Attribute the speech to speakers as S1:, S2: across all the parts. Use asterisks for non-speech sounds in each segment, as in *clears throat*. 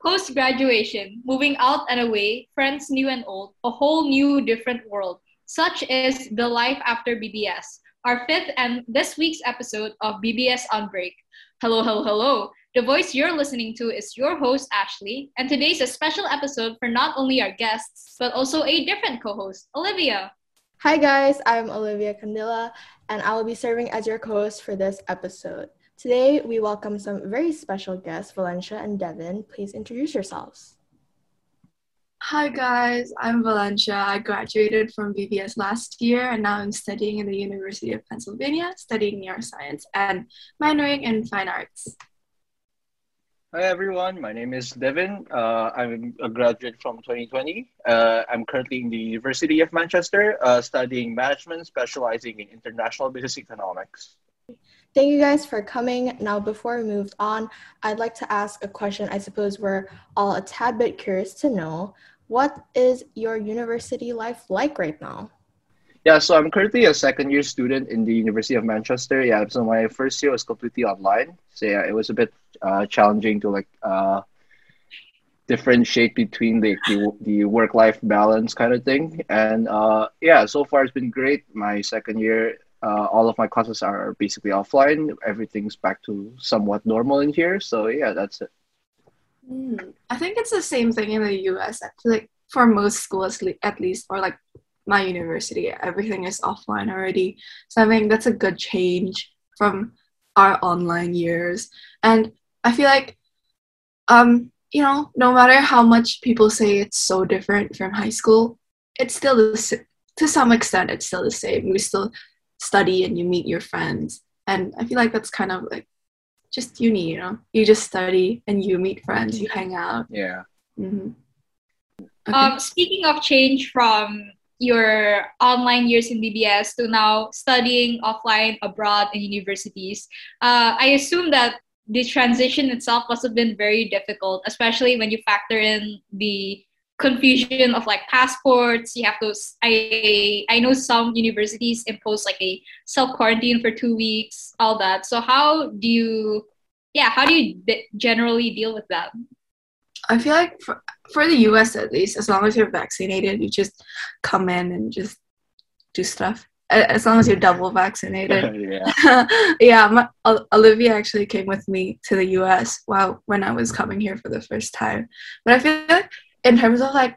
S1: Post graduation, moving out and away, friends new and old, a whole new different world. Such is the life after BBS, our fifth and this week's episode of BBS on Break. Hello, hello, hello. The voice you're listening to is your host, Ashley, and today's a special episode for not only our guests, but also a different co host, Olivia.
S2: Hi, guys, I'm Olivia Candila, and I will be serving as your co host for this episode. Today, we welcome some very special guests, Valencia and Devin. Please introduce yourselves.
S3: Hi guys, I'm Valencia. I graduated from BBS last year and now I'm studying in the University of Pennsylvania, studying neuroscience and minoring in fine arts.
S4: Hi everyone, my name is Devin. Uh, I'm a graduate from 2020. Uh, I'm currently in the University of Manchester uh, studying management, specializing in international business economics.
S2: Thank you guys for coming. Now, before we move on, I'd like to ask a question I suppose we're all a tad bit curious to know. What is your university life like right now?
S4: Yeah, so I'm currently a second year student in the University of Manchester. Yeah, so my first year was completely online. So yeah, it was a bit uh, challenging to like uh, differentiate between the, the, the work life balance kind of thing. And uh, yeah, so far it's been great. My second year uh, all of my classes are basically offline. Everything's back to somewhat normal in here. So yeah, that's it.
S3: Mm, I think it's the same thing in the US. Feel like for most schools, at least, or like my university, everything is offline already. So I think that's a good change from our online years. And I feel like, um, you know, no matter how much people say it's so different from high school, it's still the, to some extent, it's still the same. We still study and you meet your friends. And I feel like that's kind of like just uni, you know? You just study and you meet friends, you hang out.
S4: Yeah.
S3: Mm-hmm.
S1: Okay. Um, speaking of change from your online years in BBS to now studying offline abroad in universities, uh, I assume that the transition itself must have been very difficult, especially when you factor in the confusion of like passports. You have those i i know some universities impose like a self quarantine for two weeks all that. So how do you yeah how do you d- generally deal with that?
S3: I feel like for, for the us at least as long as you're vaccinated you just come in and just do stuff. As long as you're double vaccinated. *laughs*
S4: Yeah, *laughs*
S3: yeah my, olivia actually came with me to the us while when i was coming here for the first time. But i feel like in terms of like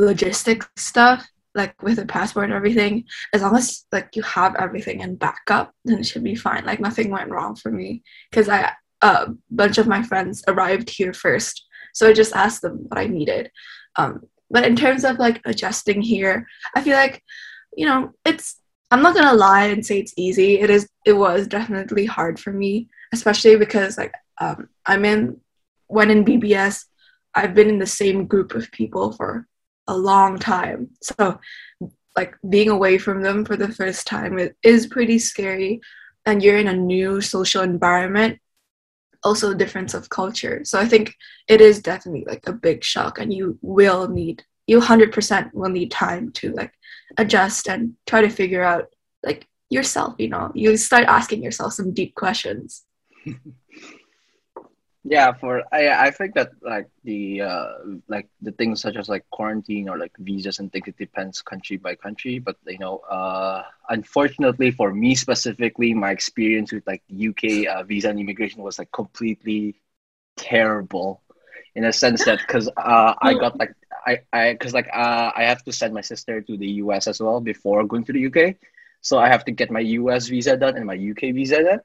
S3: logistic stuff, like with a passport and everything, as long as like you have everything in backup, then it should be fine. Like nothing went wrong for me because I a bunch of my friends arrived here first, so I just asked them what I needed. Um, but in terms of like adjusting here, I feel like you know it's. I'm not gonna lie and say it's easy. It is. It was definitely hard for me, especially because like um, I'm in when in BBS I've been in the same group of people for a long time. So, like being away from them for the first time it is pretty scary, and you're in a new social environment, also difference of culture. So I think it is definitely like a big shock, and you will need you 100% will need time to like adjust and try to figure out like yourself. You know, you start asking yourself some deep questions. *laughs*
S4: yeah for i i think that like the uh like the things such as like quarantine or like visas and things it depends country by country. But you know uh unfortunately for me specifically my experience with like uk uh, visa and immigration was like completely terrible in a sense that because uh i got like i i because like uh i have to send my sister to the us as well before going to the uk so i have to get my us visa done and my uk visa done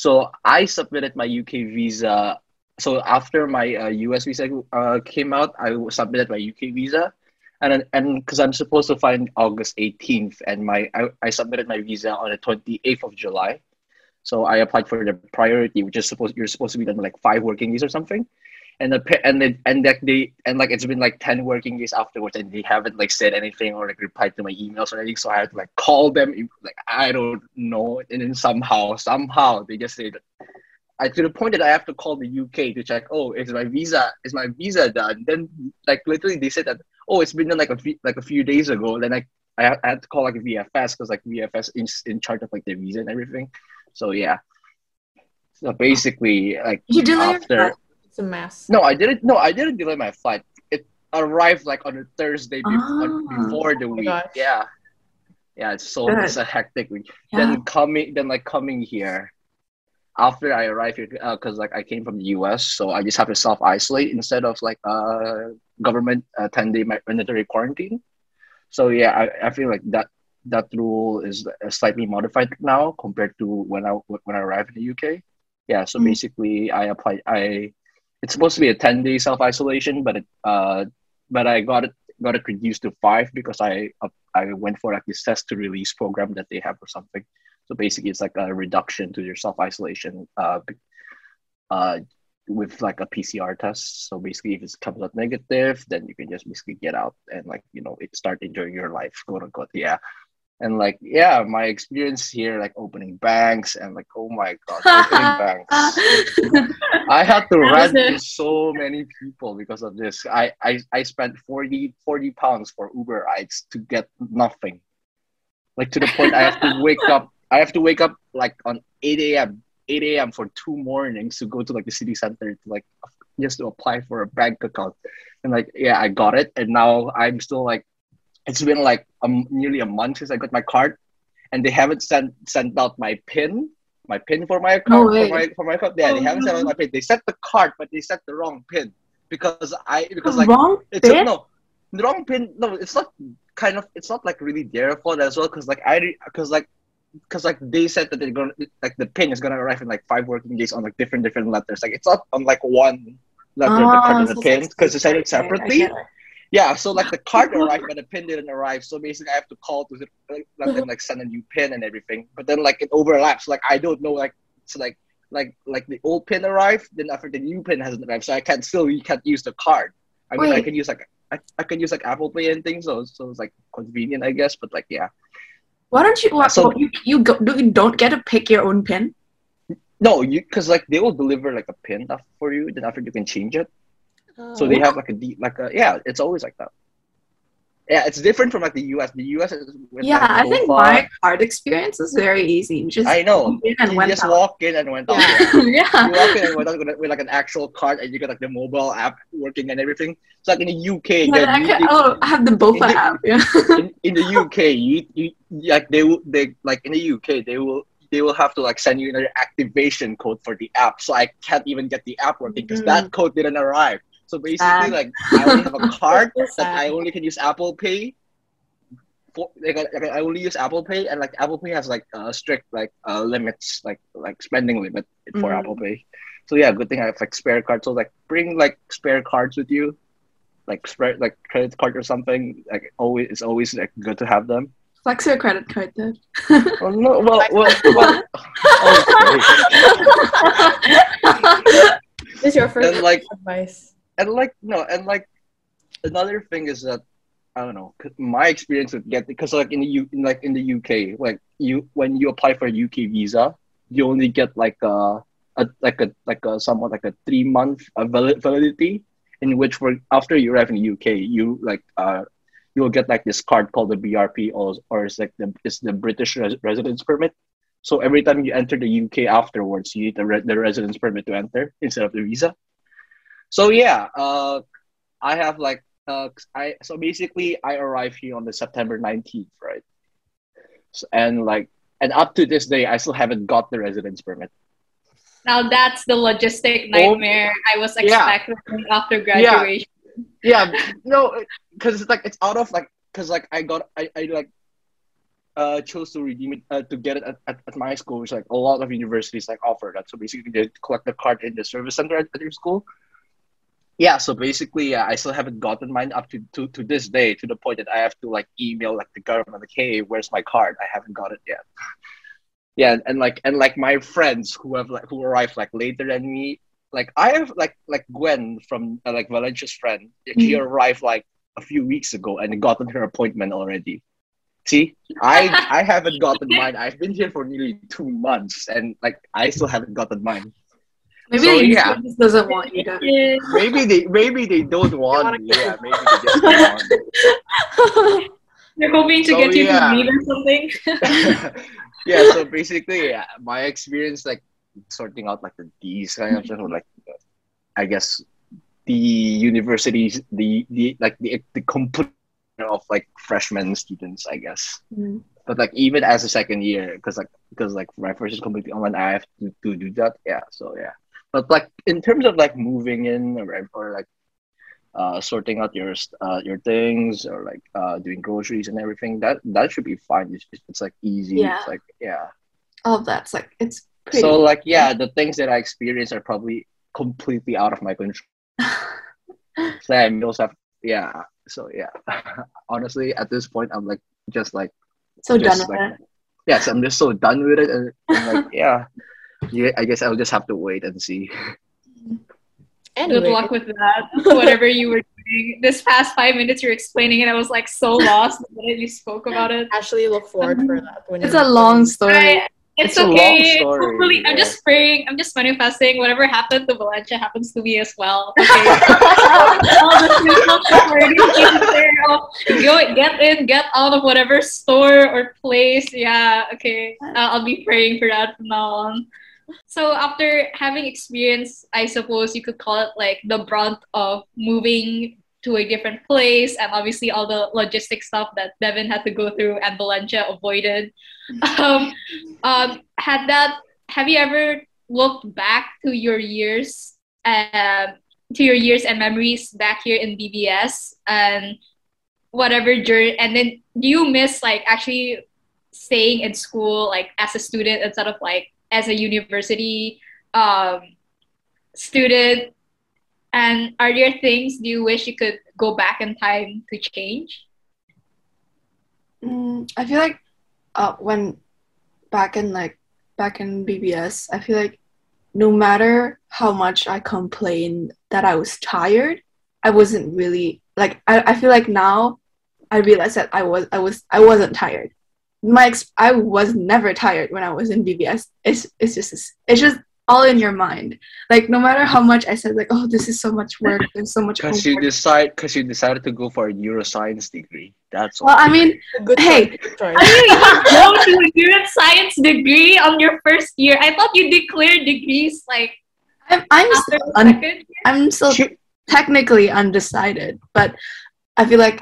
S4: so I submitted my UK visa. So after my uh, US visa uh, came out, I submitted my UK visa, and and because I'm supposed to find August 18th, and my I, I submitted my visa on the 28th of July. So I applied for the priority, which is supposed you're supposed to be done like five working days or something and the and the, and like they and like it's been like 10 working days afterwards and they haven't like said anything or like replied to my emails or anything so i had to like call them like i don't know and then somehow somehow they just said I, to the point that I have to call the UK to check. Oh, is my visa is my visa done? Then like literally they said that oh it's been done like a few, like a few days ago. Then I I, I had to call like VFS because like VFS is in charge of like the visa and everything. So yeah. So basically like
S3: you
S4: after
S2: It's a mess.
S4: No, I didn't. No, I didn't delay my flight. It arrived like on a Thursday before,
S3: Ah.
S4: before the
S2: Oh
S4: week.
S2: gosh.
S4: Yeah, yeah. It's so
S3: Good.
S4: it's a hectic week.
S3: Yeah.
S4: Then coming, then like coming here. After I arrived here, because like I came from the U.S., so I just have to self isolate instead of like uh government uh, ten day mandatory quarantine. So yeah, I, I feel like that that rule is slightly modified now compared to when I when I arrived in the UK. Yeah, so
S3: Mm.
S4: basically I applied I it's supposed to be a 10 day self isolation, but it uh but I got it got it reduced to five because I uh, I went for like this test to release program that they have or something. So basically, it's like a reduction to your self isolation uh, uh, with like a PCR test. So basically, if it comes negative, then you can just basically get out and like you know start enjoying your life, quote unquote. Yeah. And like yeah, my experience here, like opening banks and like oh my god, opening *laughs* banks. I had to *laughs*
S1: was
S4: to so many people because of this. I, I, I spent 40, 40 pounds for Uber rides to get nothing. Like to the point I have to *laughs* wake up. I have to wake up like on 8 a.m. 8 a.m. for two mornings to go to like the city center to like just to apply for a bank account. And like yeah, I got it, and now I'm still like, it's been like um, nearly a month since I got my card, and they haven't sent sent out my pin, my pin for my account
S3: way.
S4: for my for my account. Yeah, they
S1: Oh,
S4: haven't sent out my pin. They sent the card, but they sent the wrong pin because I because like
S3: wrong
S4: it's a, no the wrong pin. No, it's not kind of it's not like really their fault as well because like I because like because like they said that they're gonna like the pin is gonna arrive in like five working days on like different different letters. Like it's not on like one letter the
S3: Ah,
S4: card of
S3: so
S4: the pin because they sent it separately.
S3: it.
S4: Yeah, so like the card arrived, but the pin didn't arrive. So basically, I have to call to let them like send a new pin and everything. But then like it overlaps. Like I don't know. Like it's like like like the old pin arrived, then after the new pin hasn't arrived, so I can't still you can't use the card. I mean, I can use like I, I can use like Apple Pay and things, so so it's like convenient, I guess. But like yeah,
S3: Why don't you? What,
S4: So-
S3: what, you you go, you don't get to pick your own pin?
S4: no, you because like they will deliver like a pin for you, then after you can change it. So they
S2: Oh.
S4: have like a deep like a yeah, it's always like that. Yeah, it's different from like the US. The US is with,
S3: Yeah,
S4: like,
S3: I think my card experience is very easy. You just
S4: I know.
S3: walk in and
S4: you just
S3: out.
S4: walk in and went out.
S2: Yeah. *laughs*
S4: Yeah. you walk in and went out with, with like an actual card, and you got like the mobile app working and everything. So like in the UK,
S3: Yeah,
S4: then
S3: I
S4: you-
S3: can, oh, I have the Bofa
S4: in the-
S3: app. Yeah.
S4: in, in the UK, you, you like they will they like in the UK they will they will have to like send you another activation code for the app. So I can't even get the app working because
S2: Mm.
S4: that code didn't arrive. So basically,
S3: Sad.
S4: like I only have a *laughs* card that I only can use Apple Pay. For, like, I- like, I only use Apple Pay, and like Apple Pay has like uh, strict like uh, limits, like like spending limit for
S3: Mm.
S4: Apple Pay. So yeah, good thing I have like spare cards. So like bring like spare cards with you, like spare like credit card or something. Like always, it's always like good to have them.
S3: Flex your credit card then.
S4: Well, no, well, well, well *laughs* okay. *laughs*
S2: This is your first
S4: and like
S2: advice.
S4: And like no and like another thing is that I don't know my experience with getting because like in the U like in the UK like you when you apply for a UK visa you only get like a, a like a like a somewhat like a three month validity in which for after you arrive in the UK you like uh you'll get like this card called the BRP or or it's like the it's the British res- residence permit. So every time you enter the UK afterwards, you need the, re- the residence permit to enter instead of the visa. So yeah, uh, I have like uh, I so basically I arrived here on the September nineteenth, right? So, and like and up to this day, I still haven't got the residence permit.
S1: Now that's the logistic nightmare I was
S4: Oh. Yeah.
S1: expecting after graduation.
S4: yeah no because it's like it's out of like because like i got i, I like uh chose to redeem it uh, to get it at, at, at my school which like a lot of universities like offer that so basically they collect the card in the service center at, at your school yeah so basically yeah, i still haven't gotten mine up to, to to this day to the point that i have to like email like the government like hey where's my card i haven't got it yet *laughs* yeah and, and like and like my friends who have like who arrived like later than me like I have like like Gwen from uh, like Valencia's friend. She arrived like a few weeks ago and gotten her appointment already. See, I *laughs* I haven't gotten mine. I've been here for nearly two months and like I still haven't gotten mine.
S3: Maybe
S4: So,
S3: the
S4: yeah.
S3: yeah. just doesn't want you to. *laughs*
S4: Maybe they maybe they don't *laughs* want
S2: wanna-
S4: me. Yeah, maybe they just don't want *laughs*
S1: They're hoping to
S4: So,
S1: get you
S4: yeah.
S1: to meet or something.
S4: yeah, so basically, yeah, my experience like sorting out like the D's kind of stuff, or like I guess the universities the the like the the complete of like freshman students, I guess.
S3: Mm.
S4: But like even as a second year, because like because like my first is completely online, I have to, to do that. Yeah, so yeah. But like in terms of like moving in or, or like uh, sorting out your uh, your things or like uh, doing groceries and everything, that that should be fine. It's, it's like easy.
S3: Yeah.
S4: It's like yeah.
S3: All of that's like it's pretty.
S4: So like yeah, the things that I experience are probably completely out of my control. *laughs* So I also have yeah. So yeah, *laughs* honestly, at this point, I'm like just like
S3: so
S4: just
S3: done with
S4: like
S3: it.
S4: yes, I'm just so done with it, and, and like *laughs* yeah, yeah. I guess I'll just have to wait and see.
S2: Anyway,
S1: Good luck with that. *laughs* Whatever you were doing. This past five minutes you're explaining it, I was like so lost the minute you spoke about it.
S2: Actually, look forward for that. When
S3: It's a long story.
S1: I, it's,
S4: It's a long
S1: okay.
S4: story,
S1: Hopefully, I'm just praying. I'm just manifesting. Whatever happened to Valencia happens to me as well. Okay. *laughs* All the simple shepherds, there, Go get in, get out of whatever store or place. Yeah. Okay. Uh, I'll be praying for that from now on. So after having experienced, I suppose you could call it like the brunt of moving to a different place and obviously all the logistic stuff that Devin had to go through and Valencia avoided. *laughs* Um, um, had that have you ever looked back to your years um, to your years and memories back here in BBS and whatever journey and then do you miss like actually staying in school like as a student instead of like as a university um, student and are there things do you wish you could go back in time to change
S3: Mm, I feel like uh, when back in like back in BBS, I feel like no matter how much I complained that I was tired, I wasn't really like I, I feel like now I realize that I was I was I wasn't tired. My ex- I was never tired when I was in BBS. It's it's just it's just all in your mind. Like no matter how much I said like oh this is so much work, there's so much
S4: Because you decide, because you decided to go for a neuroscience degree. That's
S3: Well,
S4: all.
S3: I mean,
S2: good
S3: Hey.
S2: choice, choice.
S1: I mean, *laughs* *laughs* you go to a neuroscience degree on your first year. I thought you declared degrees like
S3: I'm I'm still un- I'm still technically undecided, but I feel like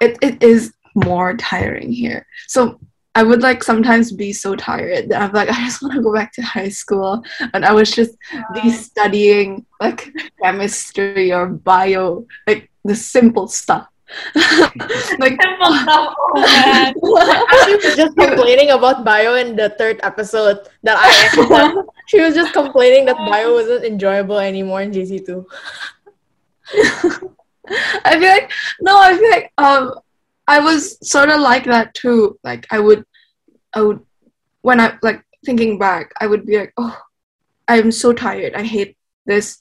S3: it, it is more tiring here. So I would like sometimes be so tired that I'm like, *laughs* I just want to go back to high school. And I was just be studying like chemistry or bio, like the simple stuff. *laughs* like
S1: Simple stuff. Oh *laughs* man.
S2: She was just complaining about bio in the third episode that I she was just complaining that bio wasn't enjoyable anymore in JC2.
S3: I feel like no, I feel like um I was sort of like that too. Like I would I would when I like thinking back, I would be like, oh, I'm so tired. I hate this.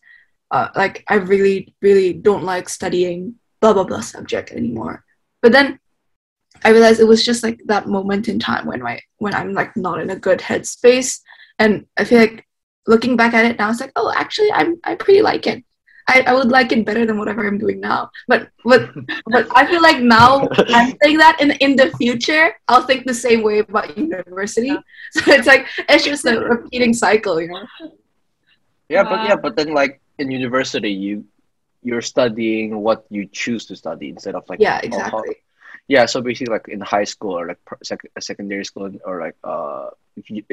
S3: Uh, like I really, really don't like studying blah blah blah subject anymore. But then I realized it was just like that moment in time when my when I'm like not in a good headspace, and I feel like looking back at it now, it's like, oh, actually, I'm I pretty like it. I, I would like it better than whatever I'm doing now. But but but I feel like now I'm saying that in in the future I'll think the same way about university. *laughs* So it's like it's just a repeating cycle, you know.
S4: Yeah, but yeah, but then like in university, you you're studying what you choose to study instead of like
S3: Yeah,
S4: oh, how-
S3: exactly.
S4: yeah. So basically, like in high school or like pr- sec- secondary school or like uh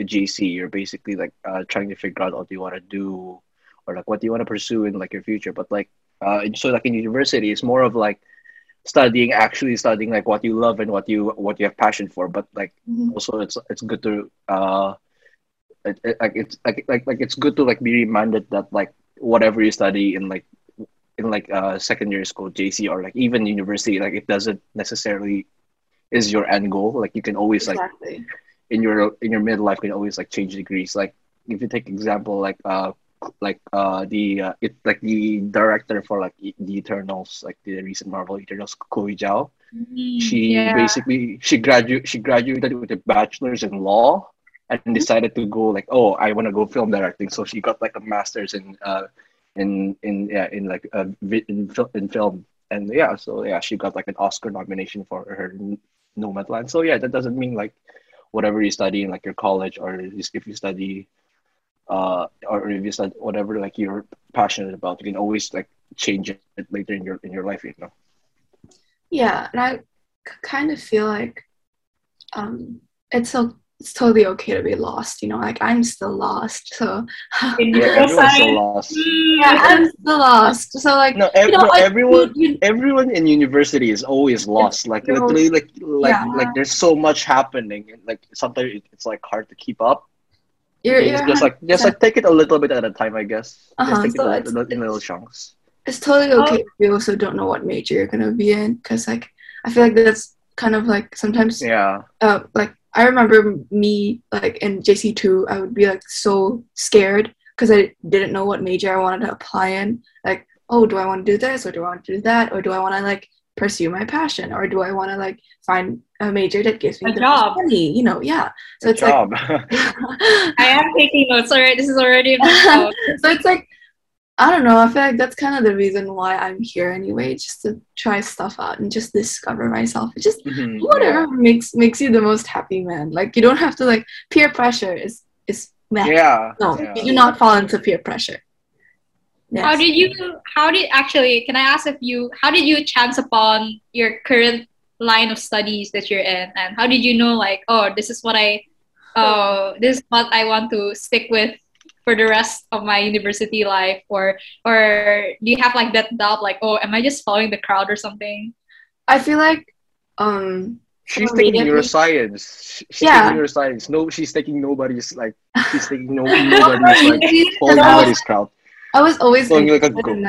S4: a GC, you're basically like uh trying to figure out what you want to do or like what do you want to pursue in like your future. But like uh so like in university, it's more of like studying actually studying like what you love and what you what you have passion for. But like
S3: Mhm.
S4: also it's it's good to uh it, it, like it's like, like like it's good to like be reminded that like whatever you study in like in like uh secondary school JC or like even university like it doesn't necessarily is your end goal like you can always like in your in your midlife can always like change degrees like if you take example like uh like uh the uh, it like the director for like the Eternals like the recent Marvel Eternals Chloe Zhao. She
S1: Yeah.
S4: basically she graduated she graduated with a bachelor's in law and decided to go like oh I want to go film directing. So she got like a master's in uh in in yeah in like uh, vi- in, in film. And yeah so yeah she got like an Oscar nomination for her Nomadland. So yeah that doesn't mean like whatever you study in like your college or if you study uh, or if you said whatever like you're passionate about, you can always like change it later in your in your life. You know.
S3: Yeah, and I kind of feel like um, it's so it's totally okay to be lost. You know, like I'm still lost, so *laughs*
S4: yeah, everyone's so lost.
S3: Yeah, I'm still lost. So like,
S4: no, ev- you know, no everyone, you, everyone in university is always lost. Like literally, like like yeah. like there's so much happening, and like sometimes it's like hard to keep up. You're, you're just like just like take it a little bit at a time, I guess. Uh-huh, just take so it in, in little chunks.
S3: It's totally okay oh. if you also don't know what major you're gonna be in, because like I feel like that's kind of like sometimes
S4: yeah
S3: uh, like I remember me like in JC two, I would be like so scared because I didn't know what major I wanted to apply in. Like, oh, do I want to do this or do I want to do that or do I want to like pursue my passion or do I want to like find a major that gives me
S1: a the job.
S3: money? You know, yeah. So
S4: a
S3: it's
S4: job.
S3: like *laughs*
S1: I am taking notes. All right, this is already. *laughs*
S3: so it's like I don't know. I feel like that's kind of the reason why I'm here anyway, just to try stuff out and just discover myself. Just mm-hmm. whatever yeah. makes makes you the most happy, man. Like you don't have to like peer pressure is is
S4: mad. Yeah.
S3: No,
S4: yeah.
S3: you do not fall into peer pressure.
S1: Yes. How did you? How did actually? Can I ask if you? How did you chance upon your current line of studies that you're in, and how did you know like, oh, this is what I, oh, this is what I want to stick with for the rest of my university life or or do you have like that doubt like oh am i just following the crowd or something
S3: i feel like um
S4: she's taking neuroscience she's yeah. taking neuroscience no she's taking nobody's like she's taking no *laughs* nobody's like following nobody's crowd
S3: i was always like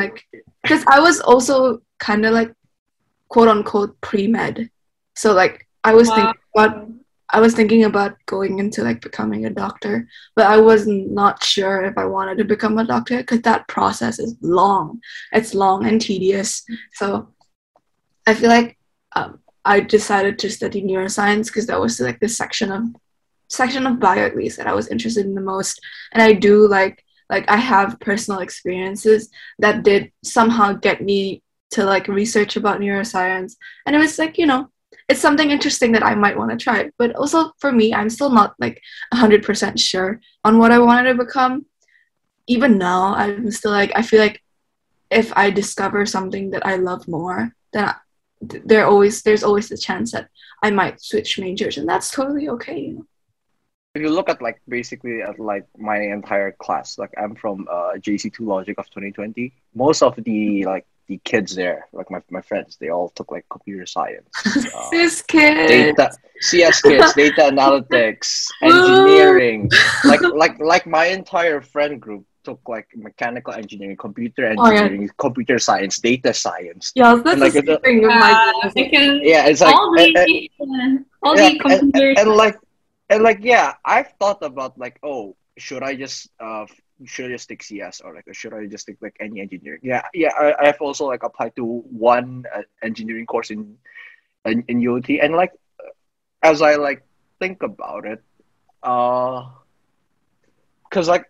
S3: like because i was also kind of like quote unquote pre-med so like i was wow. thinking about I was thinking about going into like becoming a doctor, but I was not sure if I wanted to become a doctor because that process is long. It's long and tedious. So I feel like um, I decided to study neuroscience because that was like the section of section of bio at least that I was interested in the most. And I do like like I have personal experiences that did somehow get me to like research about neuroscience. And it was like, you know, it's something interesting that I might want to try. But also for me, I'm still not like 100% sure on what I wanted to become. Even now, I'm still like, I feel like if I discover something that I love more, then I, there always there's always the chance that I might switch majors, and that's totally okay. You know?
S4: If you look at like basically at like my entire class, like I'm from uh, JC2 Logic of 2020. Most of the like the kids there, like my, my friends, they all took like computer science, *laughs*
S3: uh, CS kids,
S4: data, CS kids, data *laughs* analytics, engineering. *laughs* like like like my entire friend group took like mechanical engineering, computer engineering, oh, yeah. computer science, data science.
S3: Yeah, that's like, the thing of my
S4: uh, yeah, it's like all the, and, all yeah, the computers and, and, and like and like yeah, I've thought about like oh should I just uh should I just take CS or like should I just take like any engineering? Yeah, yeah. I, I've also like applied to one uh, engineering course in, in in UT, and like as I like think about it, uh, cause like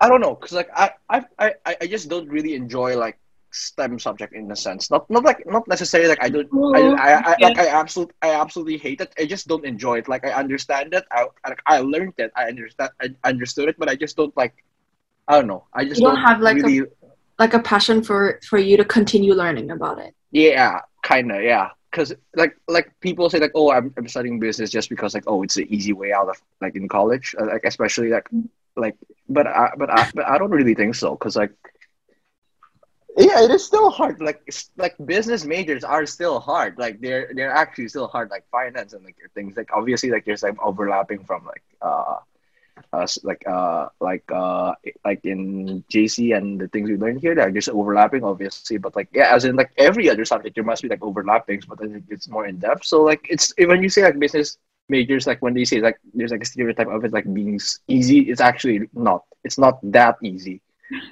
S4: I don't know, cause like I I I I just don't really enjoy like STEM subject in a sense. Not not like not necessarily like I don't I, I, I like I absolutely I absolutely hate it. I just don't enjoy it. Like I understand it. I like I learned it. I understand I understood it, but I just don't like I don't know. I just
S3: don't,
S4: don't
S3: have like
S4: really...
S3: a like a passion for for you to continue learning about it.
S4: Yeah, kind of. Yeah, because like like people say like oh I'm, I'm studying business just because like oh it's the easy way out of like in college uh, like especially like like but I but I but I don't really think so because like yeah it is still hard like like business majors are still hard like they're they're actually still hard like finance and like things like obviously like there's like overlapping from like uh uh, like uh like uh like in JC and the things we learned here, they're just overlapping, obviously. But like yeah, as in like every other subject, there must be like overlappings, but I think it's more in depth. So like it's when you say like business majors, like when they say like there's like a stereotype of it like being easy, it's actually not. It's not that easy.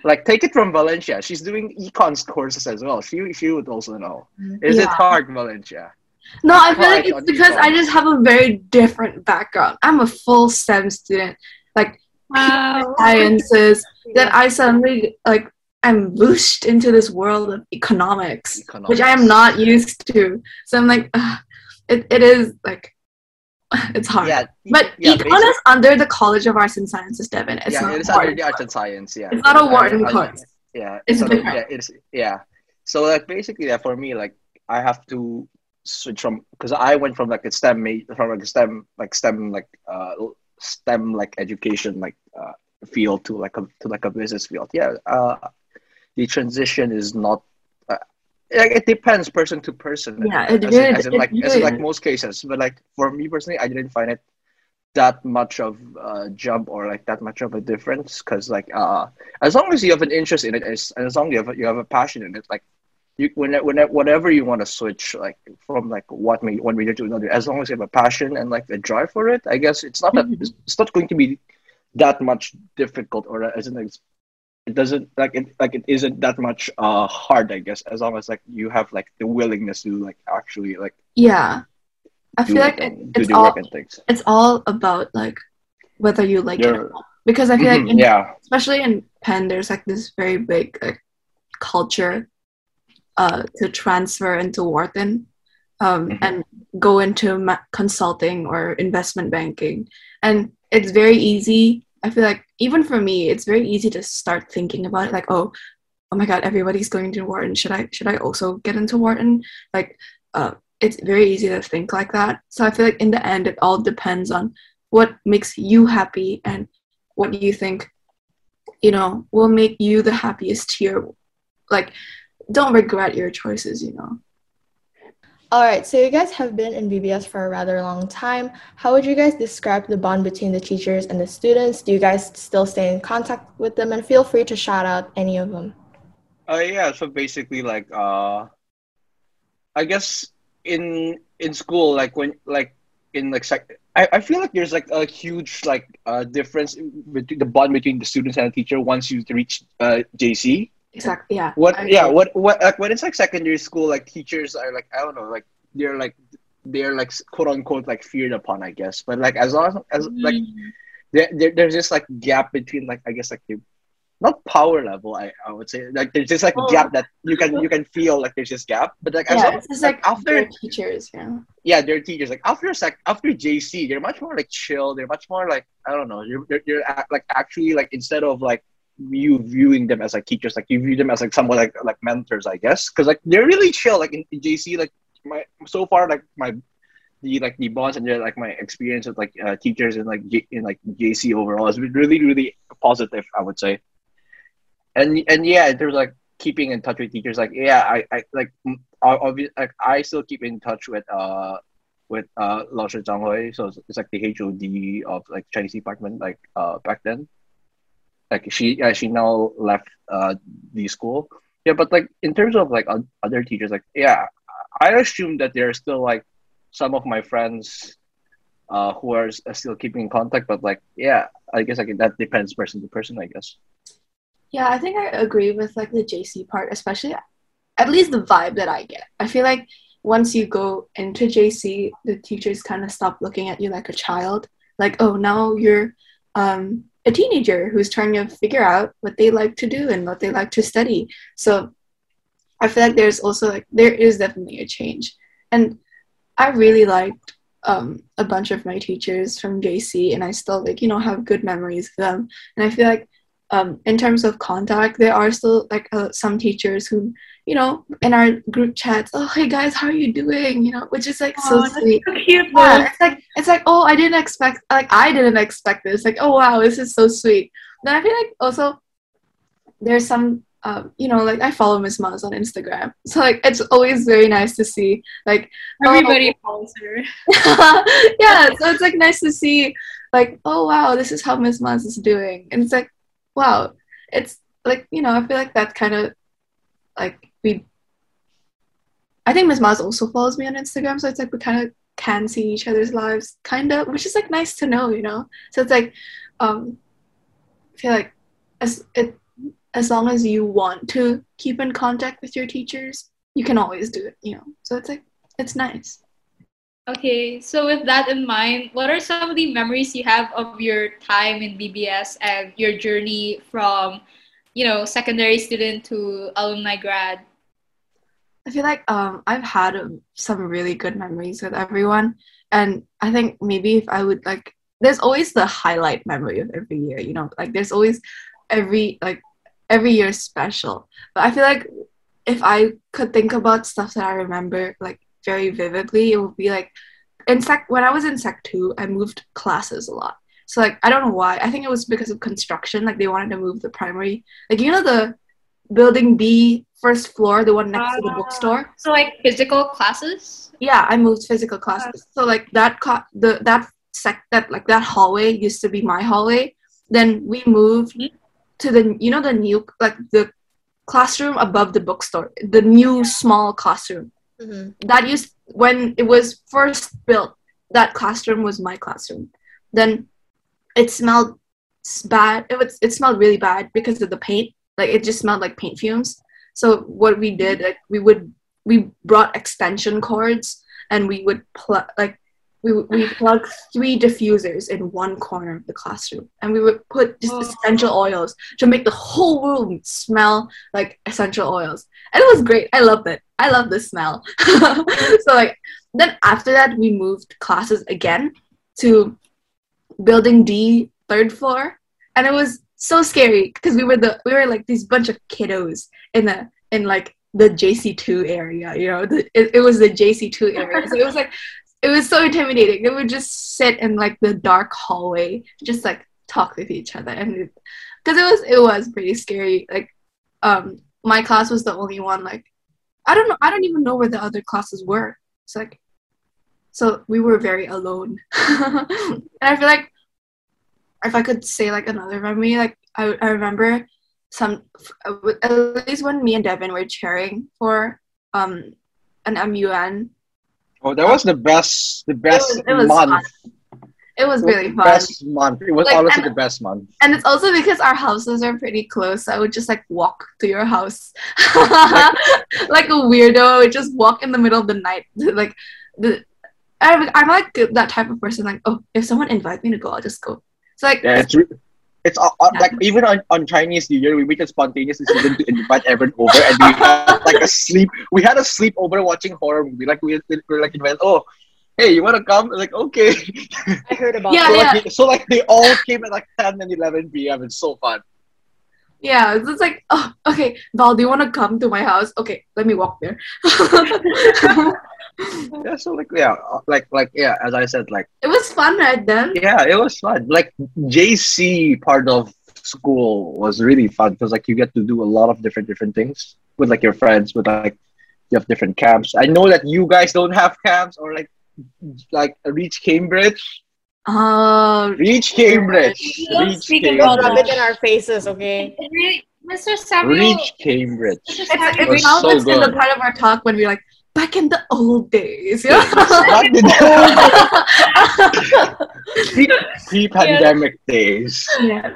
S4: Like take it from Valencia. She's doing econs courses as well. She she would also know. Is yeah. it hard, Valencia?
S3: No, I feel like it's because I just have a very different background. I'm a full STEM student, like wow. sciences. Then I suddenly like I'm boosted into this world of economics, economics, which I am not used to. So I'm like, it, it is like *laughs* it's hard.
S4: Yeah,
S3: But
S4: yeah,
S3: econ is under the College of Arts and Sciences, Devin. It's
S4: yeah,
S3: not
S4: it is under the arts and science. Yeah,
S3: It's not a Wharton course.
S4: Yeah,
S3: It's different.
S4: yeah, it's yeah. So like basically, yeah, for me, like I have to switch from because I went from like a STEM from like a STEM like STEM like uh STEM like education like uh field to like a to like a business field. Yeah, uh, the transition is not. It depends person to person.
S3: Yeah,
S4: as
S3: it
S4: in- as in
S3: it
S4: like as in like most cases. But like for me personally, I didn't find it that much of a jump or like that much of a difference because like uh as long as you have an interest in it as, as long as you have, you have a passion in it like you when, when whatever you want to switch like from like what may one major to another as long as you have a passion and like a drive for it i guess it's not that
S3: Mhm.
S4: it's, it's not going to be that much difficult or as in like, it doesn't like it like it isn't that much uh hard i guess as long as like you have like the willingness to like actually like
S3: Yeah. I feel like it, it's all
S4: work and things
S3: it's all about like whether you like it or
S4: You're-
S3: not. Because I feel like
S4: Mhm,
S3: in,
S4: yeah
S3: especially in Penn, there's like this very big like culture uh, to transfer into Wharton um,
S4: Mhm.
S3: and go into ma- consulting or investment banking. And it's very easy. I feel like even for me, it's very easy to start thinking about it like, oh, oh my God, everybody's going to Wharton. Should I should I also get into Wharton? Like, uh, it's very easy to think like that. So I feel like in the end, it all depends on what makes you happy and what you think you know will make you the happiest here like don't regret your choices you know
S2: All right, so you guys have been in BBS for a rather long time. How would you guys describe the bond between the teachers and the students? Do you guys still stay in contact with them? And feel free to shout out any of them.
S4: Uh, yeah, so basically, like, uh, I guess in in school, like when like in like sec, I, I feel like there's like a huge like uh difference between the bond between the students and the teacher once you reach uh JC.
S3: Exactly yeah
S4: What
S3: I
S4: yeah,
S3: agree.
S4: what what like when it's like secondary school, like teachers are like I don't know, like they're like they're like quote unquote like feared upon, I guess. But like as long as like mm. there, there there's this like gap between like I guess like the not power level I, I would say like there's this like
S3: Oh.
S4: gap that you can you can feel like there's this gap but like as
S3: yeah
S4: long,
S3: it's just
S4: like,
S3: like
S4: after
S3: teachers know
S4: yeah they're teachers like after sec after JC they're much more like chill they're much more like I don't know you're you're, you're like actually like instead of like you viewing them as like teachers like you view them as like somewhat like like mentors I guess? Because like they're really chill like in, in JC like my so far like my the like the bonds and like my experience with like uh, teachers and like in like JC overall has been really really positive I would say. And and yeah in terms of like keeping in touch with teachers like yeah I, I like obviously like I still keep in touch with uh with uh Lao Shi Zhang Hui. So it's, it's like the HOD of like Chinese department like uh back then like she uh, she now left uh the school. Yeah but like in terms of like other teachers like yeah I assume that there are still like some of my friends uh who are still keeping in contact but like yeah I guess like that depends person to person I guess.
S3: Yeah i think i agree with like the jc part especially at least the vibe that i get. I feel like once you go into jc the teachers kind of stop looking at you like a child. Like oh now you're um, a teenager who's trying to figure out what they like to do and what they like to study. So i feel like there's also like there is definitely a change. And i really liked um, a bunch of my teachers from jc and i still like you know have good memories of them. And i feel like um, in terms of contact, there are still like uh, some teachers who, you know, in our group chats, oh hey guys, how are you doing? You know, which is like so
S1: Aw, that's
S3: sweet.
S1: so cute.
S3: Yeah, it's like it's like oh I didn't expect like I didn't expect this. Like oh wow, this is so sweet. Then I feel like also there's some um, you know like I follow Miss Maz on Instagram, *laughs* so like it's always very nice to see like oh,
S1: Everybody *laughs* follows her.
S3: yeah, so it's like nice to see, like, oh wow, this is how Miss Maz is doing, and it's like, wow, it's like you know, I feel like that kind of like we. I think Miss Maz also follows me on Instagram, so it's like we kind of can see each other's lives, kind of, which is like nice to know, you know. So it's like, um, I feel like as it as long as you want to keep in contact with your teachers, you can always do it, you know. So it's like it's nice.
S1: Okay, so with that in mind, what are some of the memories you have of your time in BBS and your journey from, you know, secondary student to alumni grad?
S3: I feel like um I've had some really good memories with everyone, and I think maybe if I would like, there's always the highlight memory of every year. You know, like there's always every like every year special. But I feel like if I could think about stuff that I remember like very vividly, it would be like in sec when I was in sec two, I moved classes a lot. So like I don't know why. I think it was because of construction. Like they wanted to move the primary, like you know the building B first floor, the one next uh, to the bookstore.
S1: So like physical classes.
S3: Yeah, I moved physical classes. So like that co- the that sec that like that hallway used to be my hallway. Then we moved mm-hmm. to the you know the new like the classroom above the bookstore, the new small classroom. Mm-hmm. That used when it was first built. That classroom was my classroom. Then it smelled bad. It was it smelled really bad because of the paint. Like it just smelled like paint fumes. So what we did, like we would we brought extension cords and we would plug like we we plug three diffusers in one corner of the classroom. And we would put just oh. essential oils to make the whole room smell like essential oils. And it was great. I loved it. I love the smell. *laughs* So like then after that we moved classes again to building D, third floor, and it was so scary because we were the we were like these bunch of kiddos in the in like the JC two area. You know, the, it, it was the JC two area, so it was like it was so intimidating. They would just sit in like the dark hallway, just like talk with each other, and because it, it was it was pretty scary. Like, um, my class was the only one like I don't know. I don't even know where the other classes were. It's like so we were very alone. *laughs* and I feel like if I could say like another memory, like I, I remember some at least when me and Devin were cheering for um an MUN.
S4: Oh, that was the best the best it was, it was month.
S3: Fun. It was, really fun.
S4: Best month. It was like, honestly and, the best month.
S3: And it's also because our houses are pretty close. So I would just like walk to your house like *laughs* a weirdo. I would just walk in the middle of the night. *laughs* Like the I'm, I'm like that type of person. Like, oh, if someone invites me to go, I'll just go. It's like
S4: yeah, it's it's uh, uh, like even on, on Chinese New Year, we made a spontaneous decision to invite everyone over, and we had like a sleep. We had a sleepover watching horror movie. Like we, we were like invited. Oh, hey, you want to come? Like okay.
S2: I heard about.
S3: Yeah,
S4: so,
S3: yeah.
S4: Like, so like they all came at like ten and eleven p.m. It's so fun.
S3: Yeah, it's like, oh, okay, Val, do you want to come to my house? Okay, let me walk there. *laughs*
S4: yeah, so like yeah, uh, like like yeah, as I said, like
S3: it was fun right then.
S4: Yeah, it was fun. Like JC part of school was really fun because like you get to do a lot of different different things with like your friends, with like you have different camps. I know that you guys don't have camps or like like reach Cambridge.
S3: Oh,
S4: reach Cambridge. Reach
S2: Cambridge. Rub it in our faces, okay?
S1: Mr. Samuel.
S4: Reach Cambridge.
S3: It's, it's now so in the part of our talk when we're like, back in the old days. Yeah. *laughs* *laughs*
S4: Pre pandemic yeah. days.
S3: Yeah.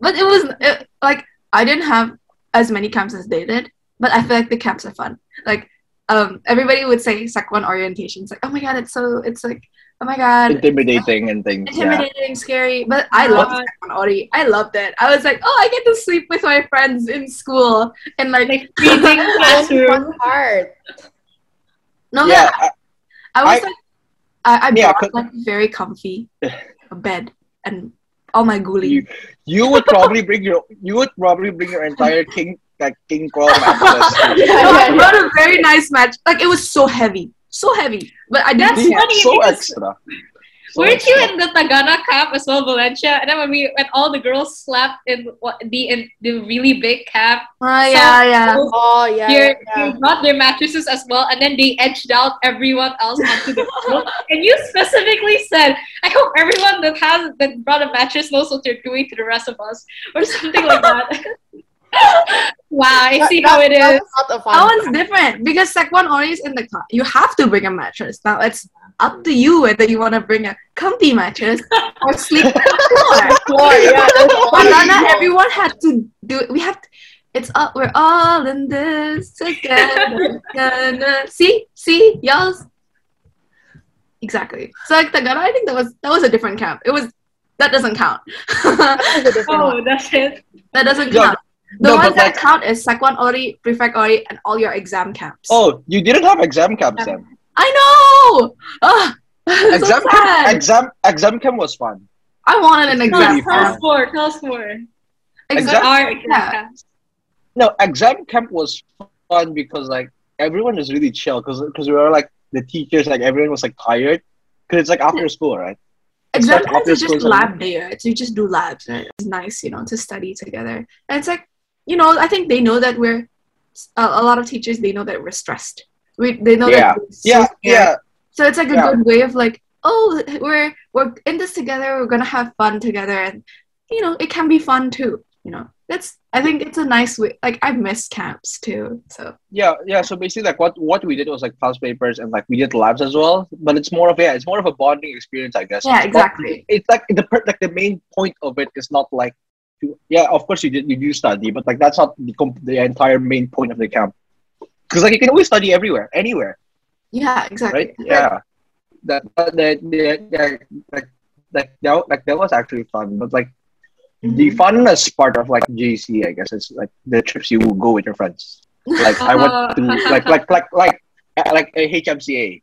S3: But it was it, like I didn't have as many camps as they did, but I feel like the camps are fun. Like um, everybody would say sec one orientation. It's like, oh my god, it's so it's like oh my god
S4: intimidating and things
S3: intimidating yeah. scary but i loved it Ori. i loved it i was like oh i get to sleep with my friends in school and like, like *laughs*
S2: freezing classroom part
S3: no yeah, I, I, was I, like i, I yeah, brought like very comfy *laughs* bed and all my ghoulie.
S4: You, you would probably bring your you would probably bring your entire king like king crawl mattress. *laughs*
S3: yeah, no, I brought a very nice match. Like it was so heavy so heavy. But uh, I
S1: that's funny.
S4: So extra.
S1: So weren't extra. you in the Tagana camp as well, Valencia? And then when we when all the girls slept in what the in the really big camp.
S3: Oh so yeah, yeah.
S2: Oh yeah,
S1: yeah. They brought their mattresses as well, and then they edged out everyone else onto the floor. *laughs* and you specifically said, "I hope everyone that has that brought a mattress knows what they're doing to the rest of us," or something like that. *laughs* *laughs* wow, I see how it is.
S3: That one's different because Sec one always in the car. You have to bring a mattress. Now it's up to you whether you want to bring a comfy mattress or sleep on the floor. *laughs* floor yeah, but not everyone had to do it. We have to, it's all we're all in this together. see, see, y'all. Exactly. So like the I think that was that was a different camp. It was that doesn't count.
S1: oh, that's it.
S3: That doesn't count. The
S4: No,
S3: ones
S4: but
S3: that
S4: like-
S3: count is Sec 1 ORI, Prefect ORI, and all your exam camps.
S4: Oh, you didn't have exam camps then.
S3: I know! Ugh, *laughs*
S4: Exam
S3: sad.
S4: camp, exam exam camp was fun.
S3: I wanted an
S4: It's
S1: Tell
S3: exam
S4: really
S1: us, tell us more. Tell us more.
S3: Exam-
S1: Our
S3: yeah.
S4: No, exam camp was fun because like everyone was really chill because because we were like the teachers like everyone was like tired because it's like after school, right? It's
S3: Exam
S4: like
S3: camps is just lab day, right? So you just do labs, right? It's nice, you know, to study together. And it's like, you know, I think they know that we're, a, a lot of teachers, they know that we're stressed. We, they know
S4: Yeah.
S3: that so
S4: Yeah,
S3: scared.
S4: yeah.
S3: So it's like a
S4: Yeah.
S3: good way of like, oh, we're we're in this together. We're gonna have fun together, and you know, it can be fun too. You know, that's I think it's a nice way. Like I miss camps too. So
S4: Yeah, yeah. So basically, like what what we did was like past papers and like we did labs as well. But it's more of yeah, it's more of a bonding experience, I guess.
S3: Yeah,
S4: It's not-
S3: exactly.
S4: it's like the like the main point of it is not like, yeah, of course you did you do study, but like that's not the comp- the entire main point of the camp. Because like you can always study everywhere, anywhere,
S3: yeah, exactly.
S4: right? Yeah. That that that, that, that that like that was actually fun, but like the
S3: Mhm.
S4: funnest part of like JC, I guess, is like the trips you will go with your friends. Like I went *laughs* to like like like like like a HMCA,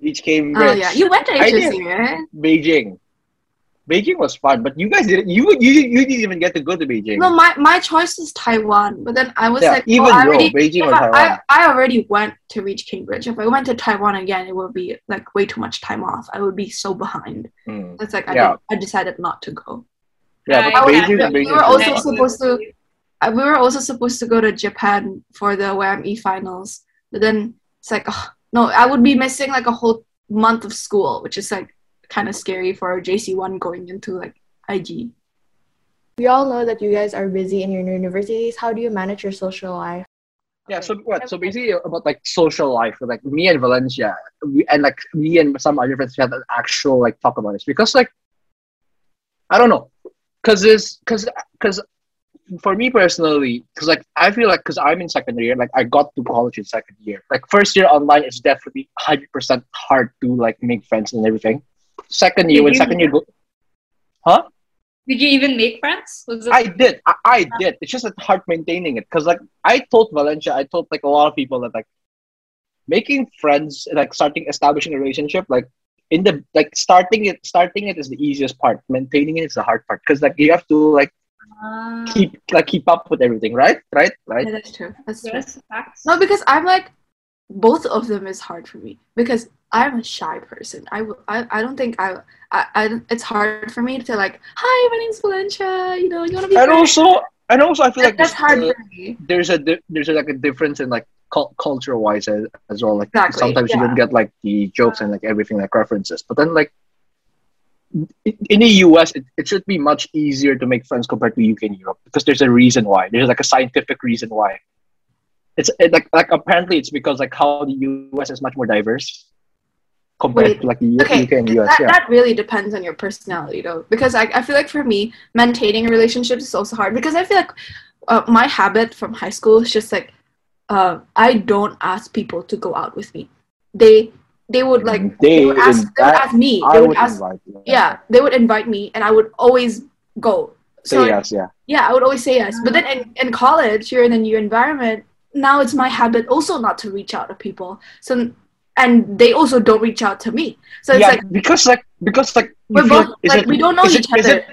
S4: Each came
S3: Oh yeah, you went to
S4: I did.
S3: Right?
S4: Beijing. Beijing was fun, but you guys didn't. You you you didn't even get to go to Beijing.
S3: No, my my choice was Taiwan, but then I was
S4: yeah,
S3: like,
S4: even
S3: oh, I already,
S4: Beijing or
S3: I,
S4: Taiwan.
S3: I, I already went to reach Cambridge. If I went to Taiwan again, it would be like way too much time off. I would be so behind.
S4: Mm.
S3: That's like I,
S4: Yeah.
S3: did- I decided not to go.
S4: Yeah, but
S3: I was-
S4: Beijing,
S3: we were also supposed to- Uh, we were also supposed to go to Japan for the WME finals, but then it's like, oh, no, I would be missing like a whole month of school, which is like kind of scary for JC one going into like IG.
S2: We all know that you guys are busy in your universities. How do you manage your social life?
S4: Yeah, so what? So basically about like social life, like me and Valencia, we, and like me and some other friends we had an actual like talk about this because like I don't know, cause this, cause, cause for me personally, cause like I feel like cause I'm in second year, like I got to college in second year. Like first year online is definitely hundred percent hard to like make friends and everything. Second year,
S1: Did
S4: when
S1: you?
S4: second year go, huh?
S1: Did you even make friends? Was it
S4: I did. I, I did. It's just that hard maintaining it. Cause like I told Valencia, I told like a lot of people that like making friends, like starting establishing a relationship, like in the like starting it, starting it is the easiest part. Maintaining it is the hard part. Cause like you have to like
S1: Ah,
S4: keep like keep up with everything, right? Right? Right?
S3: Yeah, that's true. That's true.
S1: yes, facts.
S3: No, because I'm like, both of them is hard for me because I'm a shy person. I, w- I, I don't think I, I, I, it's hard for me to like, hi, my name's Valencia. You know, you want to be
S4: And
S3: friends?"
S4: also, and also, I feel like
S3: that's
S4: there's,
S3: hard
S4: uh,
S3: for me.
S4: there's a there's a, like a difference in like cul- culture wise as, as well. Like
S3: Exactly,
S4: sometimes you don't get like the jokes and like everything like references, but then like in the US, it, it should be much easier to make friends compared to UK and Europe because there's a reason why. There's like a scientific reason why. It's it, like like apparently it's because like how the US is much more diverse compared
S3: Wait,
S4: to like
S3: Okay,
S4: UK and US.
S3: that,
S4: yeah.
S3: that really depends on your personality though. Because I, I feel like for me, maintaining relationships is also hard because I feel like uh, my habit from high school is just like, uh, I don't ask people to go out with me. They, they would like,
S4: They
S3: they would ask, they would ask me.
S4: I
S3: would
S4: would
S3: ask
S4: invite
S3: yeah they would invite me and i would always go
S4: Say
S3: so
S4: yes, yeah.
S3: yeah i would always say yes but then in, in college you're in a new environment now it's my habit also not to reach out to people so and they also don't reach out to me so it's
S4: yeah,
S3: like
S4: because like because like
S3: we're
S4: feel-
S3: both
S4: is
S3: like
S4: it-
S3: we don't know
S4: is
S3: each
S4: it- is
S3: other
S4: it-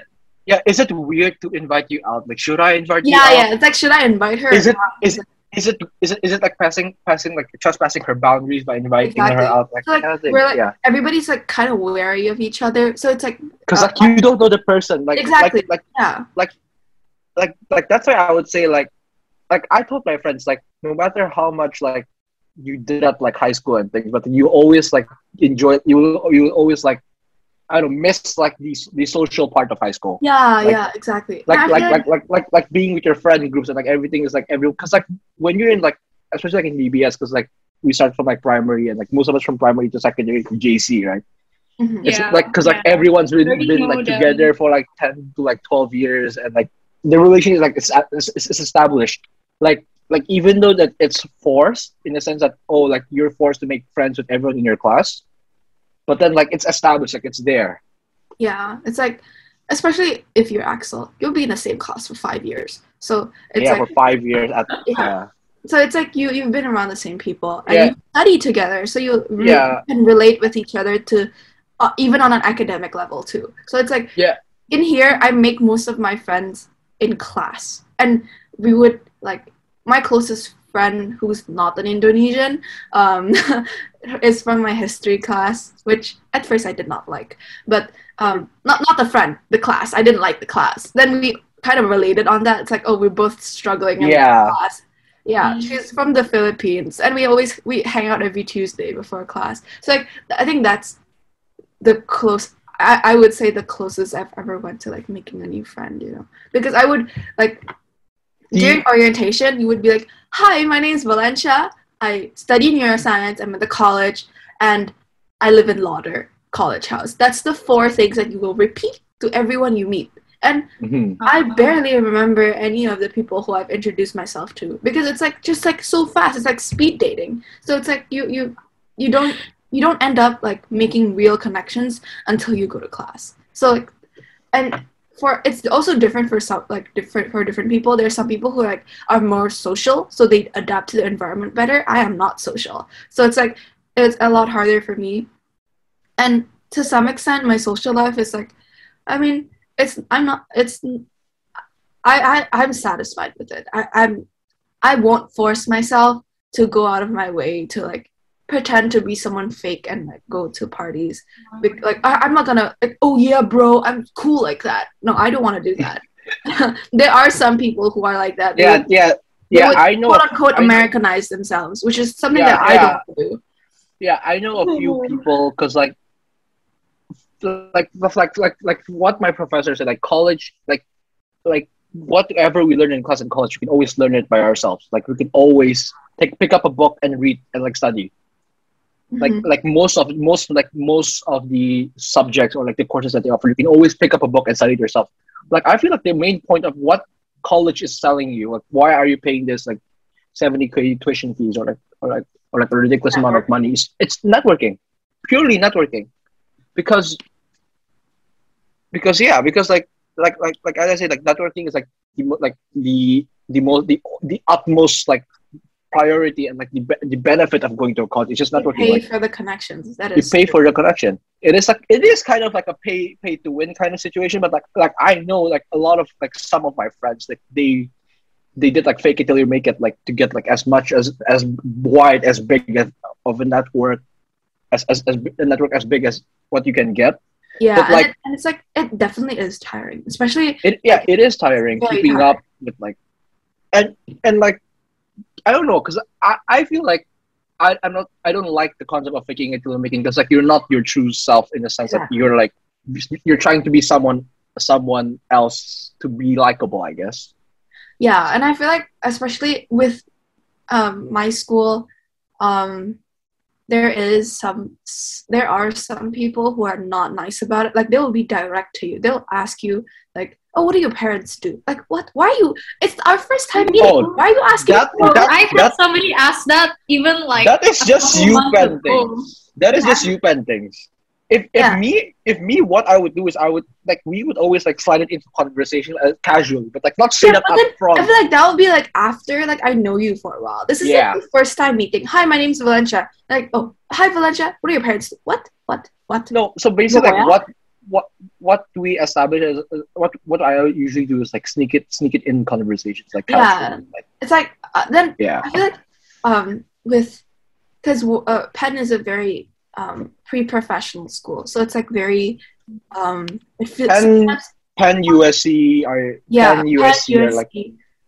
S4: yeah, is it weird to invite you out? Like, should I invite you
S3: yeah yeah it's like should i invite her
S4: Is
S3: or
S4: it
S3: not?
S4: is is it is it is it like passing passing like trespassing her boundaries by inviting her out? Like,
S3: So, like,
S4: kind of
S3: we're like-
S4: yeah,
S3: everybody's like kind of wary of each other so it's like
S4: because
S3: uh,
S4: like you don't know the person. Like
S3: Exactly.
S4: Like,
S3: yeah
S4: like like like that's why I would say like like I told my friends like no matter how much like you did at like high school and things, but you always like enjoy you you always like I don't miss like the the social part of high school.
S3: yeah
S4: Like-
S3: yeah exactly
S4: like
S3: And
S4: like, like like like like being with your friend groups and like everything is like every because like when you're in like especially like in DBS because like we start from like primary and like most of us from primary to secondary to JC right
S3: Mhm.
S4: it's
S1: Yeah,
S4: like because like everyone's been,
S1: Already
S4: been like
S1: them.
S4: together for like 10 to like 12 years and like the relation is like it's, it's, it's established like like even though that it's forced in the sense that oh like you're forced to make friends with everyone in your class but then like it's established like it's there
S3: Yeah, it's like, especially if you're Axel, you'll be in the same class for five years. So it's
S4: yeah,
S3: like
S4: for five years. At, *laughs*
S3: Yeah.
S4: yeah.
S3: so it's like you you've been around the same people and
S4: Yeah.
S3: you study together, so you re-
S4: Yeah.
S3: can relate with each other to uh, even on an academic level too. So it's like
S4: Yeah.
S3: in here I make most of my friends in class, and we would like my closest friend who's not an Indonesian um, *laughs* is from my history class, which at first I did not like, but um, not not the friend, the class. I didn't like the class. Then we kind of related on that. It's like, oh, we're both struggling in
S4: Yeah.
S3: class. Yeah,
S1: Mm.
S3: she's from the Philippines, and we always we hang out every Tuesday before class. So like, I think that's the close. I, I would say the closest I've ever went to like making a new friend. You know, because I would like during orientation, you would be like, "Hi, my name is Valencia. I study neuroscience. I'm at the college, and I live in Lauder College House." That's the four things that you will repeat to everyone you meet. And
S4: Mhm.
S3: I barely remember any of the people who I've introduced myself to because it's like just like so fast. It's like speed dating. So it's like you you you don't you don't end up like making real connections until you go to class. So like and for it's also different for some like different for different people. There's some people who like are more social, so they adapt to the environment better. I am not social, so it's like it's a lot harder for me. And to some extent, my social life is like, I mean, it's I'm not it's I, I I'm satisfied with it. I, I'm I won't force myself to go out of my way to like pretend to be someone fake and like go to parties. Like I, I'm not gonna like oh yeah bro I'm cool like that. No, I don't want to do that. *laughs* there are some people who are like that. They
S4: Yeah,
S3: would-
S4: yeah,
S3: they
S4: yeah.
S3: would,
S4: I know.
S3: quote unquote
S4: I know-
S3: Americanize themselves, which is something
S4: Yeah,
S3: that I
S4: yeah.
S3: don't do.
S4: Yeah, I know a few *laughs* people because like, like, like, like, like what my professor said. Like college, like, like whatever we learn in class in college, we can always learn it by ourselves. Like we can always take pick up a book and read and like study. Like
S3: Mhm.
S4: like most of most like most of the subjects or like the courses that they offer, you can always pick up a book and study it yourself. Like I feel like the main point of what college is selling you, like why are you paying this like seventy k tuition fees or like or like or like a ridiculous amount of money? It's, it's networking, purely networking, because because yeah, because like like like like as I said, like networking is like the like the the most the the utmost like priority and like the, be- the benefit of going to a college. It's just
S3: You
S4: networking.
S3: pay
S4: Like,
S3: for the connections. That
S4: you
S3: is
S4: pay
S3: true.
S4: for the connection. It is like it is kind of like a pay pay to win kind of situation, but like like I know like a lot of like some of my friends like they they did like fake it till you make it like to get like as much as as wide as big as of a network as as, as a network as big as what you can get.
S3: Yeah,
S4: But,
S3: and, it, and it's like it definitely is tiring, especially
S4: It yeah, it is tiring keeping
S3: tiring.
S4: up with like and and like I don't know because I I feel like I I'm not I don't like the concept of faking it till making because like you're not your true self in the sense that you're like you're trying to be someone someone else to be likable I guess.
S3: yeah, and I feel like especially with um my school, um there is some there are some people who are not nice about it. Like they will be direct to you. They'll ask you like, "Oh, what do your parents do?" Like, "What? Why are you? It's our first time meeting.
S4: Oh,
S3: Why are you asking?"
S4: that-
S3: for-"
S4: that-
S1: I heard somebody ask that even like
S4: that is just you
S1: months
S4: Penn
S1: ago.
S4: things. That is just you Penn things. If if
S3: Yeah.
S4: me if me what I would do is I would like we would always like slide it into conversation uh, casually, but like not straight
S3: Yeah,
S4: up
S3: but
S4: up
S3: then
S4: front.
S3: I feel like that would be like after like I know you for a while. This is
S4: Yeah.
S3: like the first time meeting. Hi, my name's Valencia. Like, oh, hi Valencia. What are your parents? do? What? What? What?
S4: No, so basically,
S3: Yeah.
S4: like what what what we establish as uh, what what I usually do is like sneak it sneak it in conversations, like
S3: Yeah.
S4: like
S3: It's like uh, then
S4: yeah,
S3: I feel like um with because uh, Penn is a very um pre-professional school, so it's like very um it feels
S4: Penn- Penn USC are
S3: yeah
S4: Penn USC are like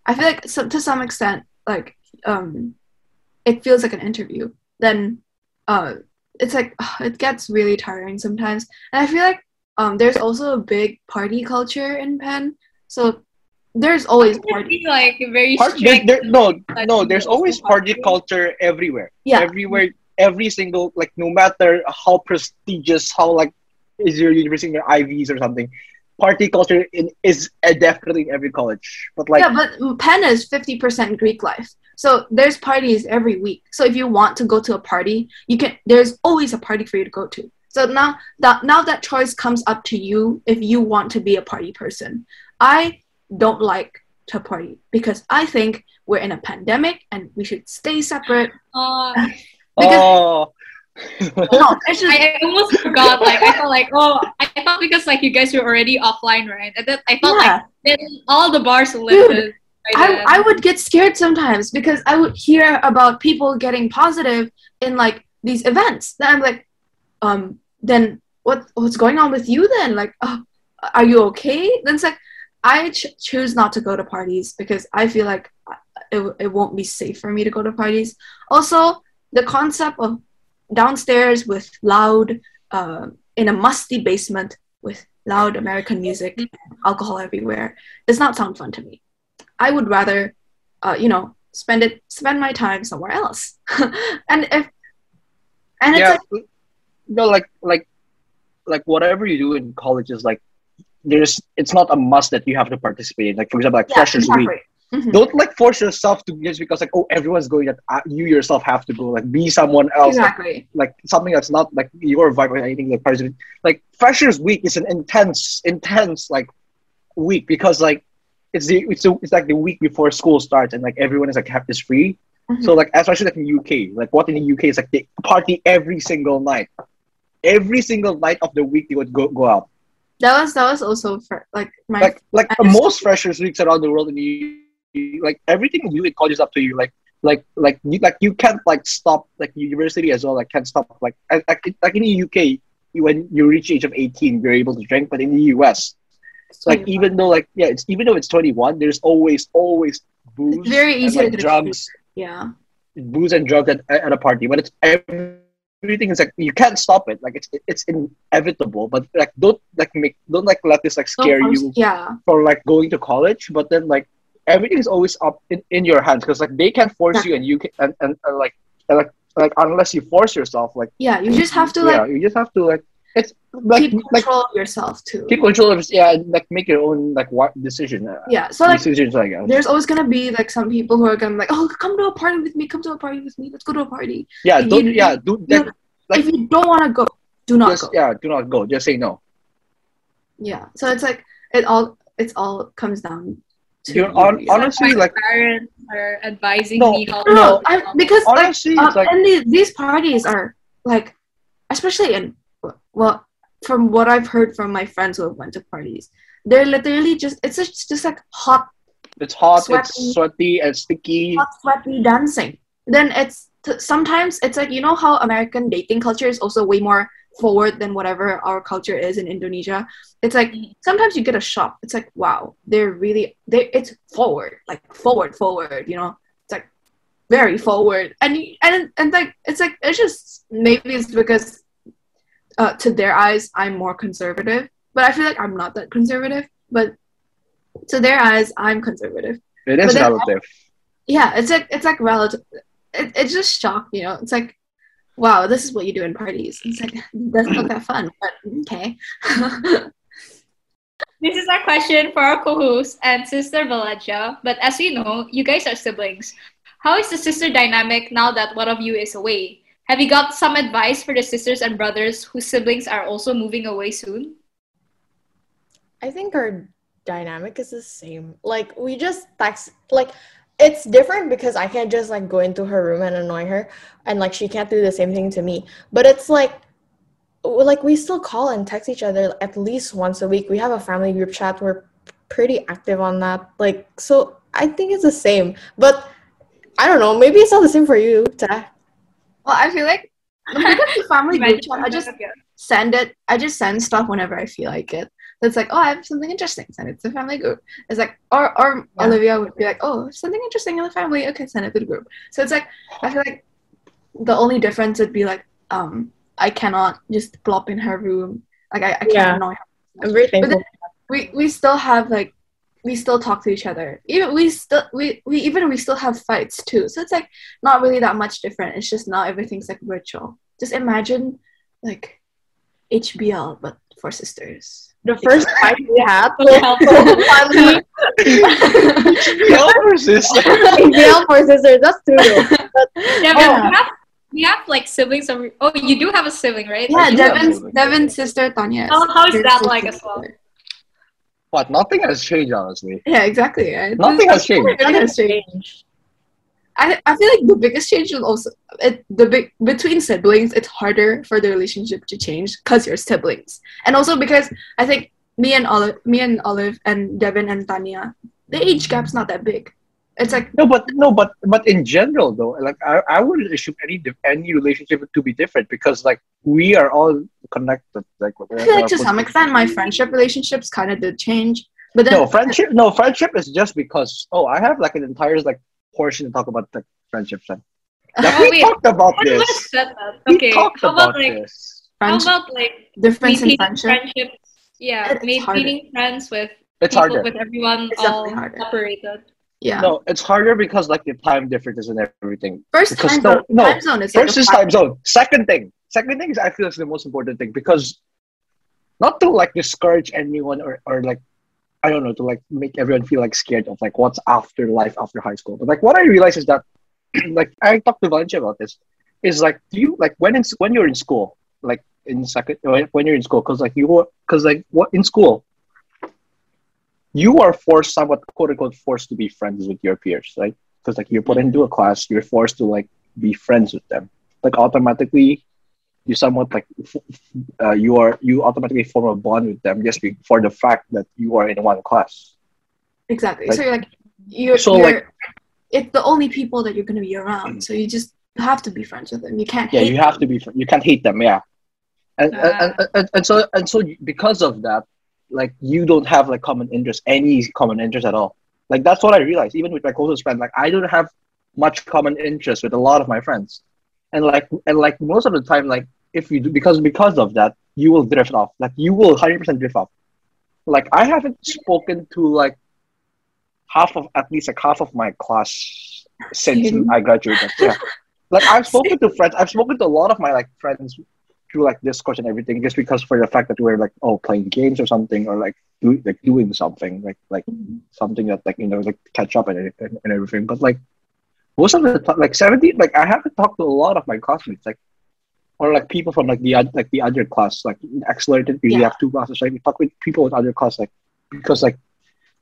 S3: I feel like so, to some extent like um it feels like an interview. Then uh it's like it gets really tiring sometimes, and I feel like um there's also a big party culture in Penn, so there's always party.
S1: be like very
S4: part,
S1: strict.
S4: there, no
S1: like,
S4: no there's always party
S1: party.
S4: culture everywhere.
S3: Yeah.
S4: everywhere, every single like no matter how prestigious, how like is your university your IVs or something, party culture in, is uh, definitely in every college. But like
S3: yeah, but Penn is 50% Greek life. So there's parties every week. So if you want to go to a party, you can there's always a party for you to go to. So now that now that choice comes up to you if you want to be a party person. I don't like to party because I think we're in a pandemic and we should stay separate.
S1: Uh, *laughs*
S3: Because-
S4: oh.
S3: No, *laughs* it's just
S1: I, I almost forgot. Like I felt like, oh, I thought because like you guys were already offline, right? And then I felt
S3: Yeah.
S1: like then all the bars were lifted.
S3: I. I would get scared sometimes because I would hear about people getting positive in like these events. Then I'm like, um, then what what's going on with you then? Like, oh, are you okay? Then it's like I ch- choose not to go to parties because I feel like it, it won't be safe for me to go to parties. Also, the concept of downstairs with loud, uh, in a musty basement with loud American music, and alcohol everywhere does not sound fun to me. I would rather, uh, you know, spend it spend my time somewhere else. *laughs* and if and it's
S4: yeah.
S3: like,
S4: no, like like like whatever you do in college is like there's it's not a must that you have to participate in. Like for example, like
S3: yeah,
S4: freshers week.
S3: exactly. Mhm.
S4: Don't like force yourself to just because like oh everyone's going that uh, you yourself have to go. Like be someone else. Like,
S3: Exactly.
S4: like something that's not like your vibe or anything like participate. Like freshers week is an intense, intense like week because like it's the it's, the, it's like the week before school starts and like everyone is like have is free.
S3: Mhm.
S4: So like especially like in UK, like what in the UK is like they party every single night. Every single night of the week they would go go out.
S3: That was that was also for like my
S4: Like like
S3: just-
S4: most freshers weeks around the world and you like everything you do in college is up to you. Like like like you like you can't like stop like university as well like can't stop like like like in the UK when you reach the age of 18 you're able to drink but in the US like even though like yeah it's even though it's 21 there's always always booze
S3: It's very
S4: and,
S3: easy
S4: like,
S3: to get
S4: drugs
S3: yeah.
S4: booze and drugs at, at a party but it's everything is like you can't stop it like it's it's inevitable but like don't like make don't like let this like scare you
S3: Yeah.
S4: for like going to college but then like everything is always up in, in your hands because like they can't force you and you can and, and, and like and, like like unless you force yourself like
S3: Yeah. You just have to
S4: yeah
S3: like
S4: you just have to like it's like
S3: keep
S4: like
S3: control of yourself too.
S4: keep control of yeah like make your own like what decision uh,
S3: yeah. So like
S4: decisions I guess
S3: there's always gonna be like some people who are gonna be like, oh, come to a party with me, come to a party with me, let's go to a party.
S4: yeah
S3: you-
S4: don't yeah do that like-
S3: if you don't want to go, do not
S4: just
S3: go.
S4: yeah do not go just say no
S3: Yeah. So it's like it all it's all comes down to
S4: You're on- honestly,
S1: My
S4: like-
S1: parents are advising
S4: No,
S1: me how
S3: No, no,
S4: No.
S3: I, because like
S4: honestly
S3: um,
S4: it's like
S3: and the, these parties are like especially in well from what i've heard from my friends who have went to parties they're literally just it's just, just like hot
S4: it's hot
S3: sweaty.
S4: it's sweaty and sticky.
S3: hot sweaty dancing. Then it's t- sometimes it's like you know how american dating culture is also way more forward than whatever our culture is in indonesia? It's like sometimes you get a shock. It's like wow they're really they it's forward like forward forward you know? It's like very forward. And and and like it's like it's just maybe it's because uh, to their eyes i'm more conservative but i feel like i'm not that conservative but to their eyes i'm conservative
S4: it is
S3: but then-
S4: relative
S3: yeah it's like it's like relative it, it's just shocked you know it's like wow this is what you do in parties it's like it doesn't look that fun but okay *laughs*
S1: This is our question for our co-host and sister Valencia. But as we know, you guys are siblings. How is the sister dynamic now that one of you is away? Have you got some advice for the sisters and brothers whose siblings are also moving away soon?
S2: I think our dynamic is the same. Like we just text like it's different because I can't just like go into her room and annoy her and like she can't do the same thing to me. But it's like like we still call and text each other at least once a week. We have a family group chat. We're pretty active on that. Like so I think it's the same. But I don't know, maybe it's not the same for you, Ta.
S3: Well i feel like because the family *laughs* group chat i just send it i just send stuff whenever i feel like it it's like oh i have something interesting send it to the family group it's like or or
S2: Yeah.
S3: olivia would be like oh something interesting in the family okay send it to the group so it's like i feel like the only difference would be like um i cannot just plop in her room like i, I can't
S2: Yeah.
S3: annoy her
S2: I'm very thankful.
S3: we we still have like we still talk to each other even we still we, we even we still have fights too so it's like not really that much different it's just now everything's like virtual just imagine like hbl but for sisters
S2: the first *laughs* fight we had
S1: Okay, helpful.
S2: family
S4: Help her, sister.
S2: For sisters. That's true. though.
S1: Devin,
S3: Oh.
S1: you have you have like siblings of oh you do have a sibling, right?
S3: yeah
S4: do
S3: devin's devin's sister tanya
S1: How- how is
S3: her
S1: that like
S3: sister's
S1: as well?
S4: But nothing has changed, honestly.
S3: Yeah, exactly. Right?
S4: Nothing has changed.
S3: Nothing has changed. I, I feel like the biggest change is also it, the big between siblings. It's harder for the relationship to change because you're siblings, and also because I think me and Olive, me and Olive and Devin and Tanya, the age gap's not that big. It's like
S4: No, but no, but but in general though, like I, I wouldn't assume any any relationship to be different because like we are all connected. Like
S3: I feel like to some extent my friendship relationships kind of did change, but then
S4: No, friendship. No, friendship is just because. Oh, I have like an entire like portion to talk about like friendship *laughs* Like, like
S1: Oh,
S4: we
S1: wait.
S4: talked about this.
S1: was that?
S4: We
S1: Okay,
S4: talked
S1: how
S4: about
S1: about like
S4: this.
S1: how about like
S3: difference in friendship.
S1: friendships? Yeah,
S3: It's
S1: ma-
S3: harder.
S1: meeting friends with
S4: It's
S1: people
S4: harder.
S1: with everyone
S3: It's
S1: all
S3: definitely harder.
S1: separated.
S3: Yeah.
S4: No, it's harder because like the time differences and everything.
S3: First
S4: Because
S3: time,
S4: no-
S3: zone,
S4: no.
S3: time zone is like
S4: First
S3: a
S4: is time zone. Second thing. Second thing is I feel is the most important thing because not to like discourage anyone or, or like I don't know to like make everyone feel like scared of like what's after life after high school. But like what I realize is that *clears throat* like I talked to Valencia about this is like do you like when in when you're in school like in second when when you're in school because like you because like what in school you are forced somewhat quote unquote forced to be friends with your peers right because like you're put into a class you're forced to like be friends with them like automatically you somewhat like uh, you are you automatically form a bond with them just for the fact that you are in one class
S3: Exactly.
S4: Like-
S3: so you're like you're,
S4: So,
S3: you're
S4: like-
S3: it's the only people that you're gonna be around. So you just have to be friends with them. You can't
S4: yeah
S3: hate
S4: you have to be you can't hate them yeah and,
S1: Ah.
S4: and, and, and, and so and so because of that like you don't have like common interest any common interest at all. Like that's what i realized even with my closest friend like i don't have much common interest with a lot of my friends. And like and like most of the time like if you do because because of that you will drift off. Like you will 100% drift off. Like i haven't spoken to like half of at least like half of my class since *laughs* i graduated. Yeah. Like i've spoken to friends i've spoken to a lot of my like friends through like Discord and everything just because for the fact that we're like oh playing games or something or like do, like doing something like like mm-hmm. something that like you know like catch up and, and, and everything. But like most of the time like 70 like i haven't talked to a lot of my classmates like or like people from like the like the other class like accelerated we
S3: Yeah.
S4: have two classes right? We talk with people with other class like because like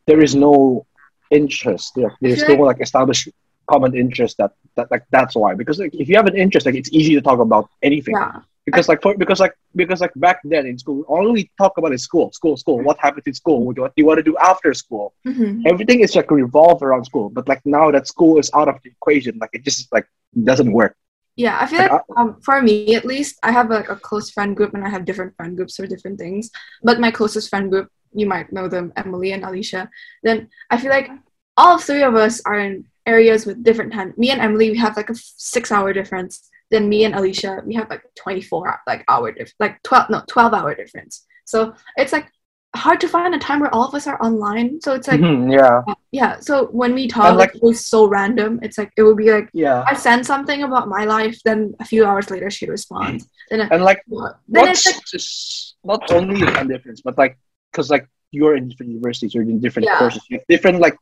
S4: there is no interest there, there's
S3: feel
S4: no like established common interest that, that like that's why. Because like if you have an interest like it's easy to talk about anything.
S3: Yeah.
S4: Because like for, because like because like back then in school all we talk about is school school school what happens in school what do you want to do after school
S3: hmm
S4: everything is like revolved around school but like now that school is out of the equation like it just like doesn't work
S3: Yeah, I feel
S4: Like,
S3: like um, for me at least, I have like a close friend group, and I have different friend groups for different things. But my closest friend group, you might know them, Emily and Alicia. Then I feel like all three of us are in areas with different time. Me and Emily, we have like a six-hour difference. Then me and Alicia, we have like twenty-four like hour diff- like twelve no twelve hour difference. So it's like hard to find a time where all of us are online. So it's like
S4: Mhm, yeah
S3: yeah. So when we talk,
S4: And, like-
S3: it was so random. It's like it would be like.
S4: yeah
S3: I send something about my life, then a few hours later she responds. *laughs* Then,
S4: and like
S3: then
S4: what's
S3: it's like,
S4: not only the time difference but like because like you're in different universities you're in different
S3: Yeah.
S4: courses you have different like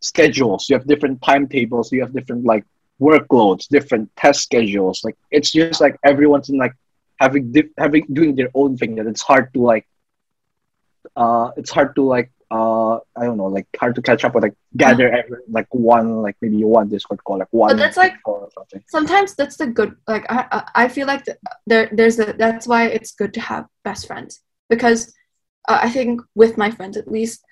S4: schedules you have different timetables you have different like workloads different test schedules like it's just like everyone's in like having having doing their own thing that it's hard to like uh it's hard to like uh i don't know like hard to catch up with like *laughs* gather every, like one like maybe one discord call like one But
S3: that's like-
S4: call or something
S3: sometimes that's the good. Like I, I feel like th- there, there's a. That's why it's good to have best friends because uh, I think with my friends at least,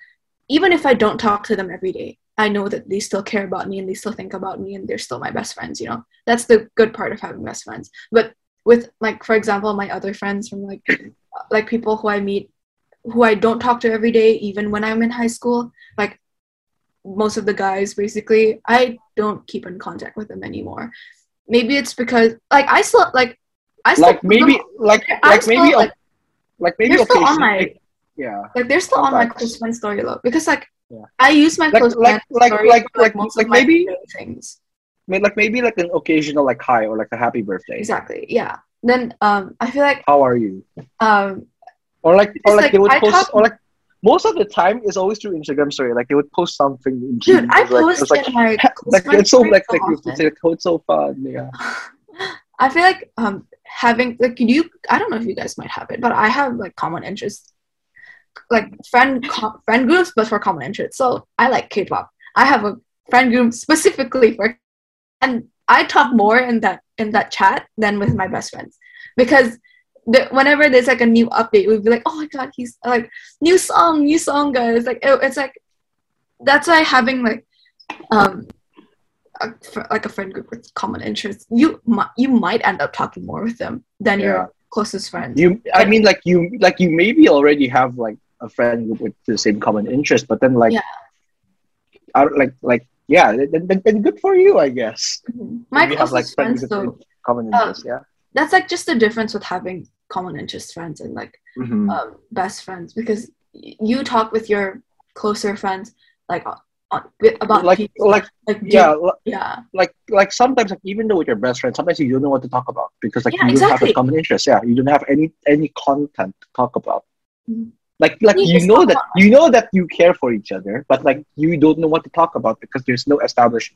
S3: even if I don't talk to them every day, I know that they still care about me and they still think about me and they're still my best friends. You know, that's the good part of having best friends. But with like, for example, my other friends from like, *clears throat* like people who I meet, who I don't talk to every day, even when I'm in high school, like most of the guys basically i don't keep in contact with them anymore maybe it's because like i still like i still
S4: like maybe like like
S3: still,
S4: maybe
S3: like,
S4: like maybe
S3: they're still on my
S4: like, yeah
S3: like they're still on my close friend story though because like
S4: Yeah.
S3: i use my
S4: Like-
S3: close
S4: like-
S3: friend
S4: like- like- like- like maybe-
S3: things
S4: like maybe like an occasional like hi or like a happy birthday.
S3: exactly yeah then um i feel like
S4: How are you?
S3: um
S4: Or like or like,
S3: like,
S4: they would
S3: I
S4: post
S3: talk-
S4: or like most of the time it's always through Instagram story. Like they would post something. In
S3: dude i
S4: it's like, like,
S3: in my *laughs* close
S4: like
S3: friend
S4: it's so like
S3: so
S4: like say oh, it's so fun. Yeah. *laughs*
S3: I feel like um having like you I don't know if you guys might have it, but I have like common interests like friend co- friend groups, but for common interests. So I like K-pop. I have a friend group specifically for, and I talk more in that in that chat than with my best friends because the, whenever there's like a new update, we'd be like, oh my god, he's like new song, new song, guys. Like it, it's like that's why having like um a, like a friend group with common interests, you might you might end up talking more with them than
S4: Yeah.
S3: your closest friends.
S4: You, I mean, like you, like you maybe already have like a friend group with the same common interest, but then like,
S3: Yeah.
S4: I like, like, yeah, then, then, then good for you, I guess.
S3: Mhm. My
S4: you have, like, friends
S3: friends
S4: with
S3: though,
S4: common
S3: Uh,
S4: yeah.
S3: that's like just the difference with having common interest friends and like
S4: Mhm.
S3: um, best friends because you talk with your closer friends like on, on, about
S4: like,
S3: people,
S4: like,
S3: like
S4: yeah, li-
S3: yeah
S4: like, like sometimes, like, even though with your best friend, sometimes you don't know what to talk about because, like,
S3: Yeah,
S4: you don't have a common interest. Yeah, you don't have any any content to talk about.
S3: Mhm.
S4: Like, like
S3: You
S4: you know
S3: talk
S4: that you know that you care for each other, but like you don't know what to talk about because there's no established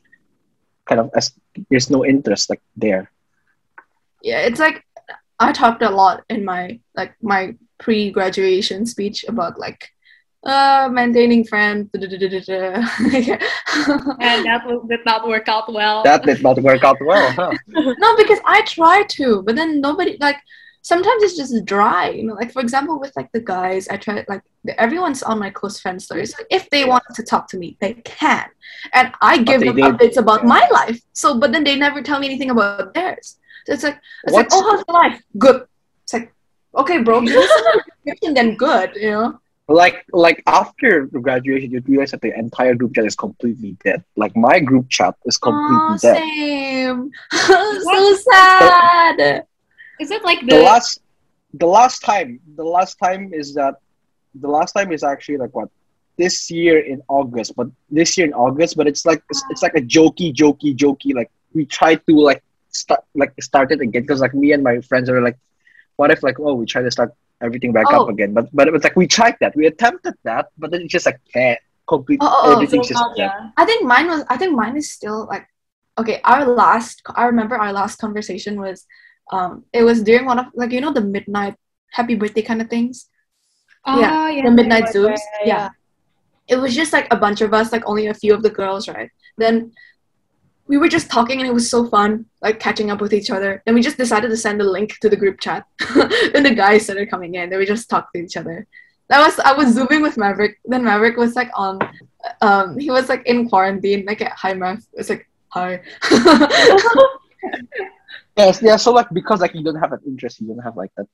S4: kind of as there's no interest like there.
S3: yeah it's like i talked a lot in my like my pre-graduation speech about like uh maintaining friends *laughs*
S1: And that will, did not work out well.
S4: That did not work out well, huh? *laughs*
S3: no because i try to but then nobody like sometimes it's just dry you know like for example with like the guys i try like everyone's on my close friend stories like, if they want to talk to me they can. And i give them
S4: did.
S3: updates about my life. So but then they never tell me anything about theirs. So it's like it's
S4: What's-
S3: like oh how's your life? Good. It's like okay bro give me some *laughs* description then good you know?
S4: Like like after graduation, you realize that the entire group chat is completely dead. Like my group chat is completely
S3: Aw,
S4: dead.
S3: same. *laughs* So sad
S1: Is it like
S4: The
S1: the,
S4: last the last time the last time is that the last time is actually like what this year in August, but this year in August, but it's like it's, it's like a jokey, jokey, jokey. Like we tried to like start like start it again because like me and my friends are like, what if like oh we try to start everything back
S3: Oh.
S4: up again? But but it was like we tried that, we attempted that, but then it's just like can't complete
S3: Oh, oh, oh,
S4: everything's
S1: so
S4: just
S1: yeah.
S3: I think mine was. I think mine is still like, okay. Our last. I remember our last conversation was, um, it was during one of like you know the midnight happy birthday kind of things.
S1: Oh,
S3: Yeah,
S1: yeah,
S3: the midnight zooms.
S1: right,
S3: Yeah. It was just like a bunch of us, like only a few of the girls, right? Then we were just talking and it was so fun, like catching up with each other. Then we just decided to send a link to the group chat. *laughs* then the guys started coming in. Then we just talked to each other. That was I was zooming with Maverick. Then Maverick was like on, um, he was like in quarantine. Like at hi Mav. It's like hi. *laughs*
S4: Yes, yeah. So like because like you don't have an interest, you don't have like that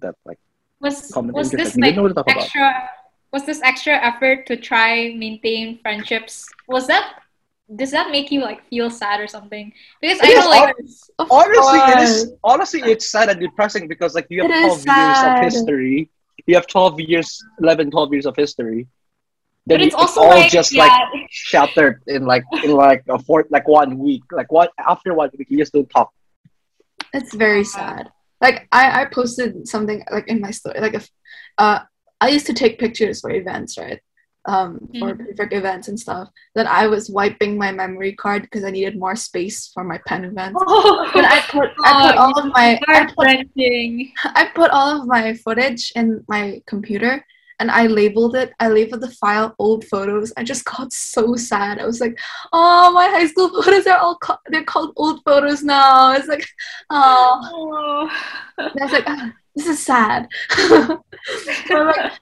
S4: that like
S1: Was
S4: common
S1: was
S4: interest.
S1: this
S4: Like, you
S1: like
S4: don't know what to talk about.
S1: extra? Was this extra effort to try maintain friendships? Was that? Does that make you like feel sad or something? Because I
S4: It is
S1: know like
S3: Of
S4: honestly it
S3: course.
S4: is honestly it's sad and depressing because like you have
S3: It is
S4: 12 years of history you have 12 years 11 12 years of history then
S1: but it's
S4: you-
S1: also
S4: all
S1: like
S4: just
S1: yeah,
S4: like shattered in like in like a fort like one week like what after one week you just don't talk
S3: It's very sad. Like I, I posted something like in my story. Like if uh I used to take pictures for events, right? Um for perfect events and stuff. Then I was wiping my memory card because I needed more space for my Penn events. Then I put I put
S1: Oh,
S3: all of my I put. *laughs* I put all of my footage in my computer and I labeled it. I labeled the file old photos. I just got so sad. I was like, "Oh, my high school *laughs* photos are all ca- they're called old photos now." It's like, "Oh,
S1: Oh.
S3: and I was like, ah, this is sad. *laughs* like,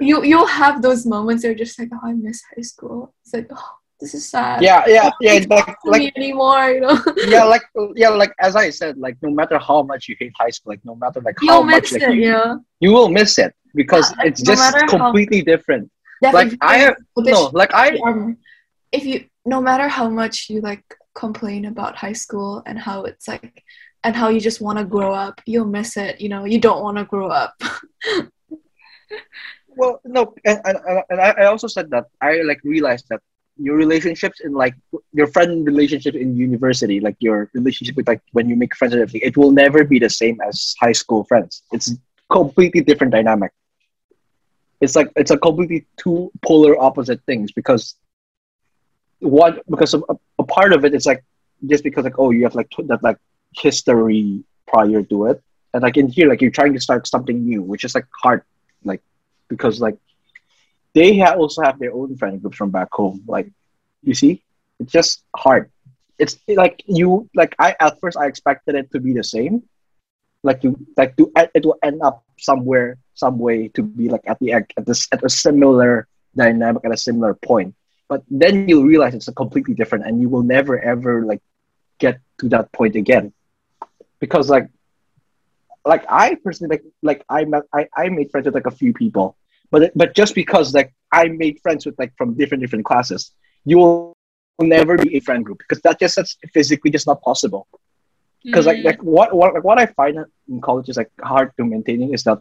S3: you you'll have those moments where you're just like, oh, I miss high school. It's like, oh, this is sad.
S4: yeah yeah yeah it's like like
S3: me anymore. You know, *laughs*
S4: yeah like yeah like as i said like no matter how much you hate high school like no matter like how
S3: you'll
S4: much
S3: miss
S4: like,
S3: it.
S4: you,
S3: You know,
S4: you will miss it because
S3: Yeah, like,
S4: it's
S3: no
S4: just
S3: matter how-
S4: completely different like i
S3: you-
S4: have no like i
S3: um, if you no matter how much you like complain about high school and how it's like and how you just want to grow up you'll miss it you know you don't want to grow up *laughs*
S4: Well, no, and, and, and I, I also said that I like realized that your relationships in like your friend relationship in university, like your relationship with like when you make friends and everything, it will never be the same as high school friends. It's completely different dynamic. It's like it's a completely two polar opposite things because one because a, a part of it is like just because like oh you have like that like history prior to it and like in here like you're trying to start something new which is like hard like because like they ha- also have their own friend groups from back home. Like, you see, it's just hard. It's like you like I at first I expected it to be the same, like you like to it will end up somewhere some way to be like at the at this at a similar dynamic at a similar point. But then you'll realize it's a completely different, and you will never ever like get to that point again, because like like I personally like like I met I, I made friends with like a few people, but but just because like I made friends with like from different different classes, you will never be a friend group because that just that's physically just not possible. Because like like what what like what I find in college is like hard to maintaining is that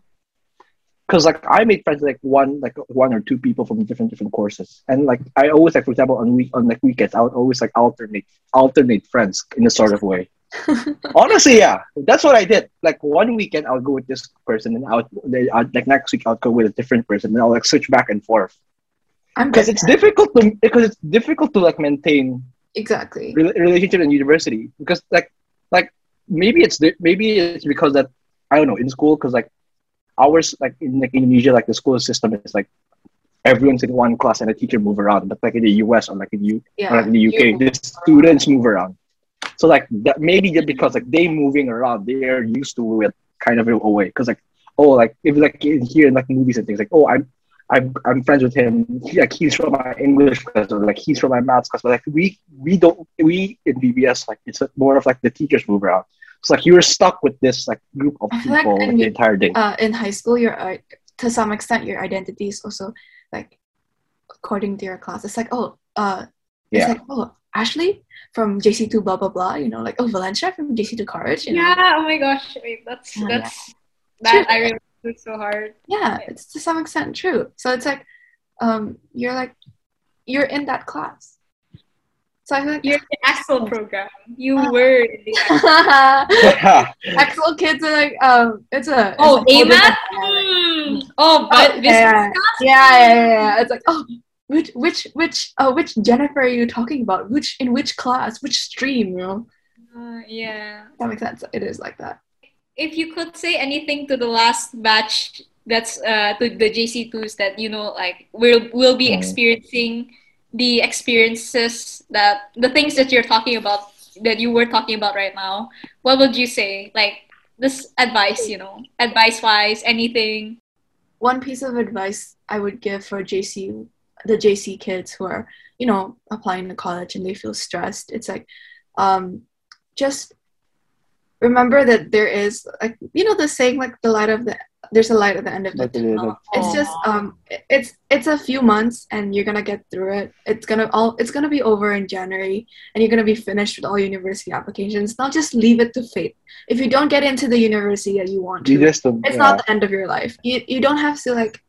S4: because like I made friends with, like one like one or two people from different different courses, and like I always like for example on week on like weekends I would always like alternate alternate friends in a sort of way. *laughs* Honestly, yeah, that's what I did. Like one weekend, I'll go with this person, and I'll, I'll like next week I'll go with a different person, and I'll like switch back and forth. Because it's difficult to because it's difficult to like maintain
S3: exactly
S4: re- relationship in university because like like maybe it's maybe it's because that I don't know in school because like ours like in like Indonesia like the school system is like everyone's in one class and a teacher move around but like in the US or like in U
S3: yeah.
S4: or like in the UK the students move around so like that maybe just because like they moving around, they're used to it kind of in a way. Because like oh like if like in here in like movies and things like oh I'm I'm I'm friends with him. He, like he's from my English class or like he's from my maths class. But like we we don't we in BBS like it's more of like the teachers move around. It's like you're stuck with this like group of people like the entire day.
S3: Uh, in high school, your uh, to some extent your identity is also like according to your class. It's like oh uh, it's yeah. like oh Ashley from JC2 blah blah blah, you know, like oh Valencia from JC2 college. You
S1: know? Yeah, oh my gosh, wait, that's oh, that's yeah. that true. I remember it's so hard.
S3: Yeah, it's to some extent true. So it's like um you're like you're in that class.
S1: So I like you're in the Axel program. You uh, were in the *laughs* *laughs*
S3: Axel kids are like um it's a
S1: oh AMAT? Mm. Oh, but
S3: oh, yeah. yeah, yeah, yeah, yeah. It's like oh which which which uh which Jennifer are you talking about? Which in which class? Which stream? You know?
S1: Uh, yeah.
S3: That makes sense. It is like that.
S1: If you could say anything to the last batch that's uh to the JC2s that you know like we'll we'll be mm. experiencing the experiences that the things that you're talking about that you were talking about right now, what would you say? Like this advice, you know, advice wise, anything.
S3: One piece of advice I would give for JC the JC kids who are, you know, applying to college and they feel stressed. It's like, um, just remember that there is like you know the saying like the light of the there's a light at the end of the tunnel. It's just um it's it's a few months and you're gonna get through it. It's gonna all it's gonna be over in January and you're gonna be finished with all university applications. Not just leave it to fate. If you don't get into the university that you want to, you just, it's yeah. not the end of your life. You you don't have to like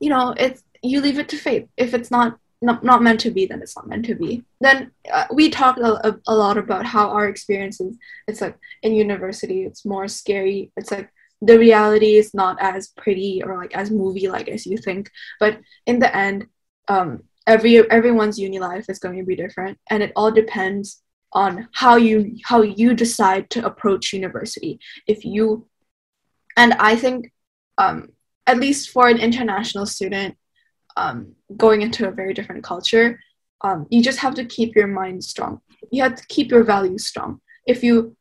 S3: you know, it's you leave it to fate. If it's not not, not meant to be, then it's not meant to be. Then uh, we talked a, a, lot about how our experiences, it's like in university, it's more scary. It's like the reality is not as pretty or like as movie like as you think. But in the end, um, every everyone's uni life is going to be different, and it all depends on how you how you decide to approach university. If you, and I think, um, at least for an international student, um, going into a very different culture, um, you just have to keep your mind strong. You have to keep your values strong. If you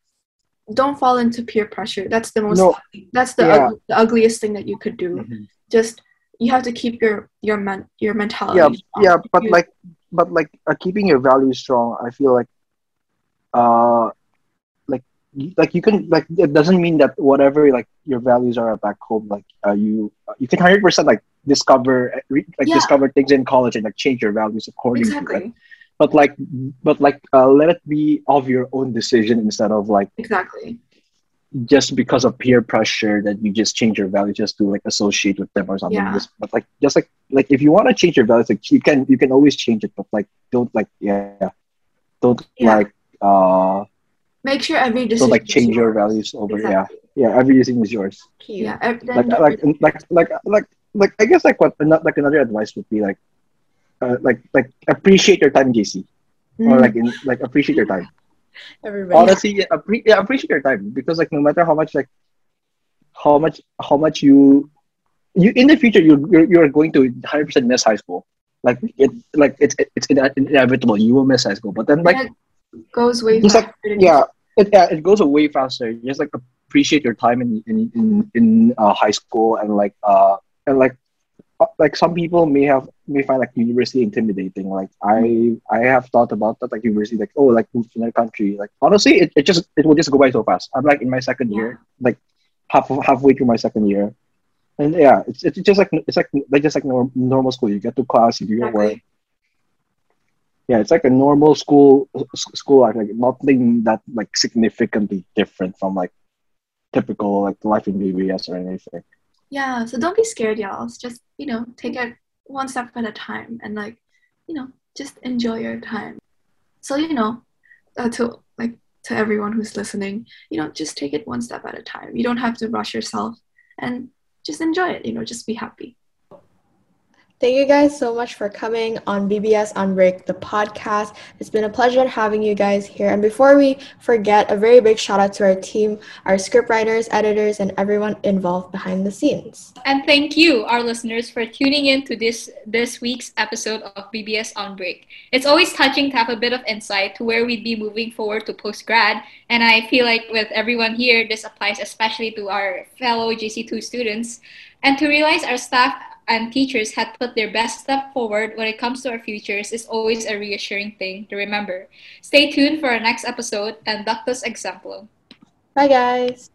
S3: don't fall into peer pressure, that's the most. No. That's the, yeah. the, ugliest thing that you could do. Mm-hmm. Just you have to keep your your men your mentality.
S4: Yeah, strong. yeah, but you, like, but like uh, keeping your values strong, I feel like, uh, like you can like it doesn't mean that whatever like your values are back home like uh, you you can hundred percent like discover like yeah. discover things in college and like change your values accordingly. Exactly. But like, but like, uh, let it be of your own decision instead of like
S3: exactly
S4: just because of peer pressure that you just change your values just to like associate with them or something. Yeah. Just, but like, just like like if you want to change your values, like you can you can always change it, but like don't like yeah, don't yeah. like uh
S3: make sure every
S4: decision don't like change your values over exactly. yeah yeah every decision is yours.
S3: Yeah,
S4: like, like like like like like I guess like what like another advice would be like uh, like like appreciate your time, JC, mm. or like in, like appreciate your time. *laughs*
S2: Everybody.
S4: Honestly, yeah, appre- yeah, appreciate your time because like no matter how much like how much how much you you in the future you you're, you're going to 100 percent miss high school. Like it like it's it's inevitable. You will miss high school, but then like
S3: it goes way
S4: just like yeah, it yeah, it goes away faster. You just like appreciate your time in in in, in uh, high school and like uh and like uh, like some people may have may find like university intimidating. Like I I have thought about that like university like oh like move to another country. Like honestly, it, it just it will just go by so fast. I'm like in my second year, like half halfway through my second year, and yeah, it's it's just like it's like like just like norm, normal school. You get to class, you do your work. Yeah, it's like a normal school school life. Like nothing that like significantly different from like typical like life in BBS or anything.
S3: Yeah, so don't be scared, y'all. Just, you know, take it one step at a time and like, you know, just enjoy your time. So, you know, uh, to like to everyone who's listening, you know, just take it one step at a time. You don't have to rush yourself and just enjoy it, you know, just be happy.
S2: Thank you guys so much for coming on BBS on Break, the podcast. It's been a pleasure having you guys here. And before we forget, a very big shout out to our team, our scriptwriters, editors, and everyone involved behind the scenes.
S1: And thank you, our listeners, for tuning in to this this week's episode of BBS on Break. It's always touching to have a bit of insight to where we'd be moving forward to post grad, and I feel like with everyone here, this applies especially to our fellow JC2 students, and to realize our staff and teachers had put their best step forward when it comes to our futures is always a reassuring thing to remember. Stay tuned for our next episode and Ductus Exemplum.
S2: Bye, guys.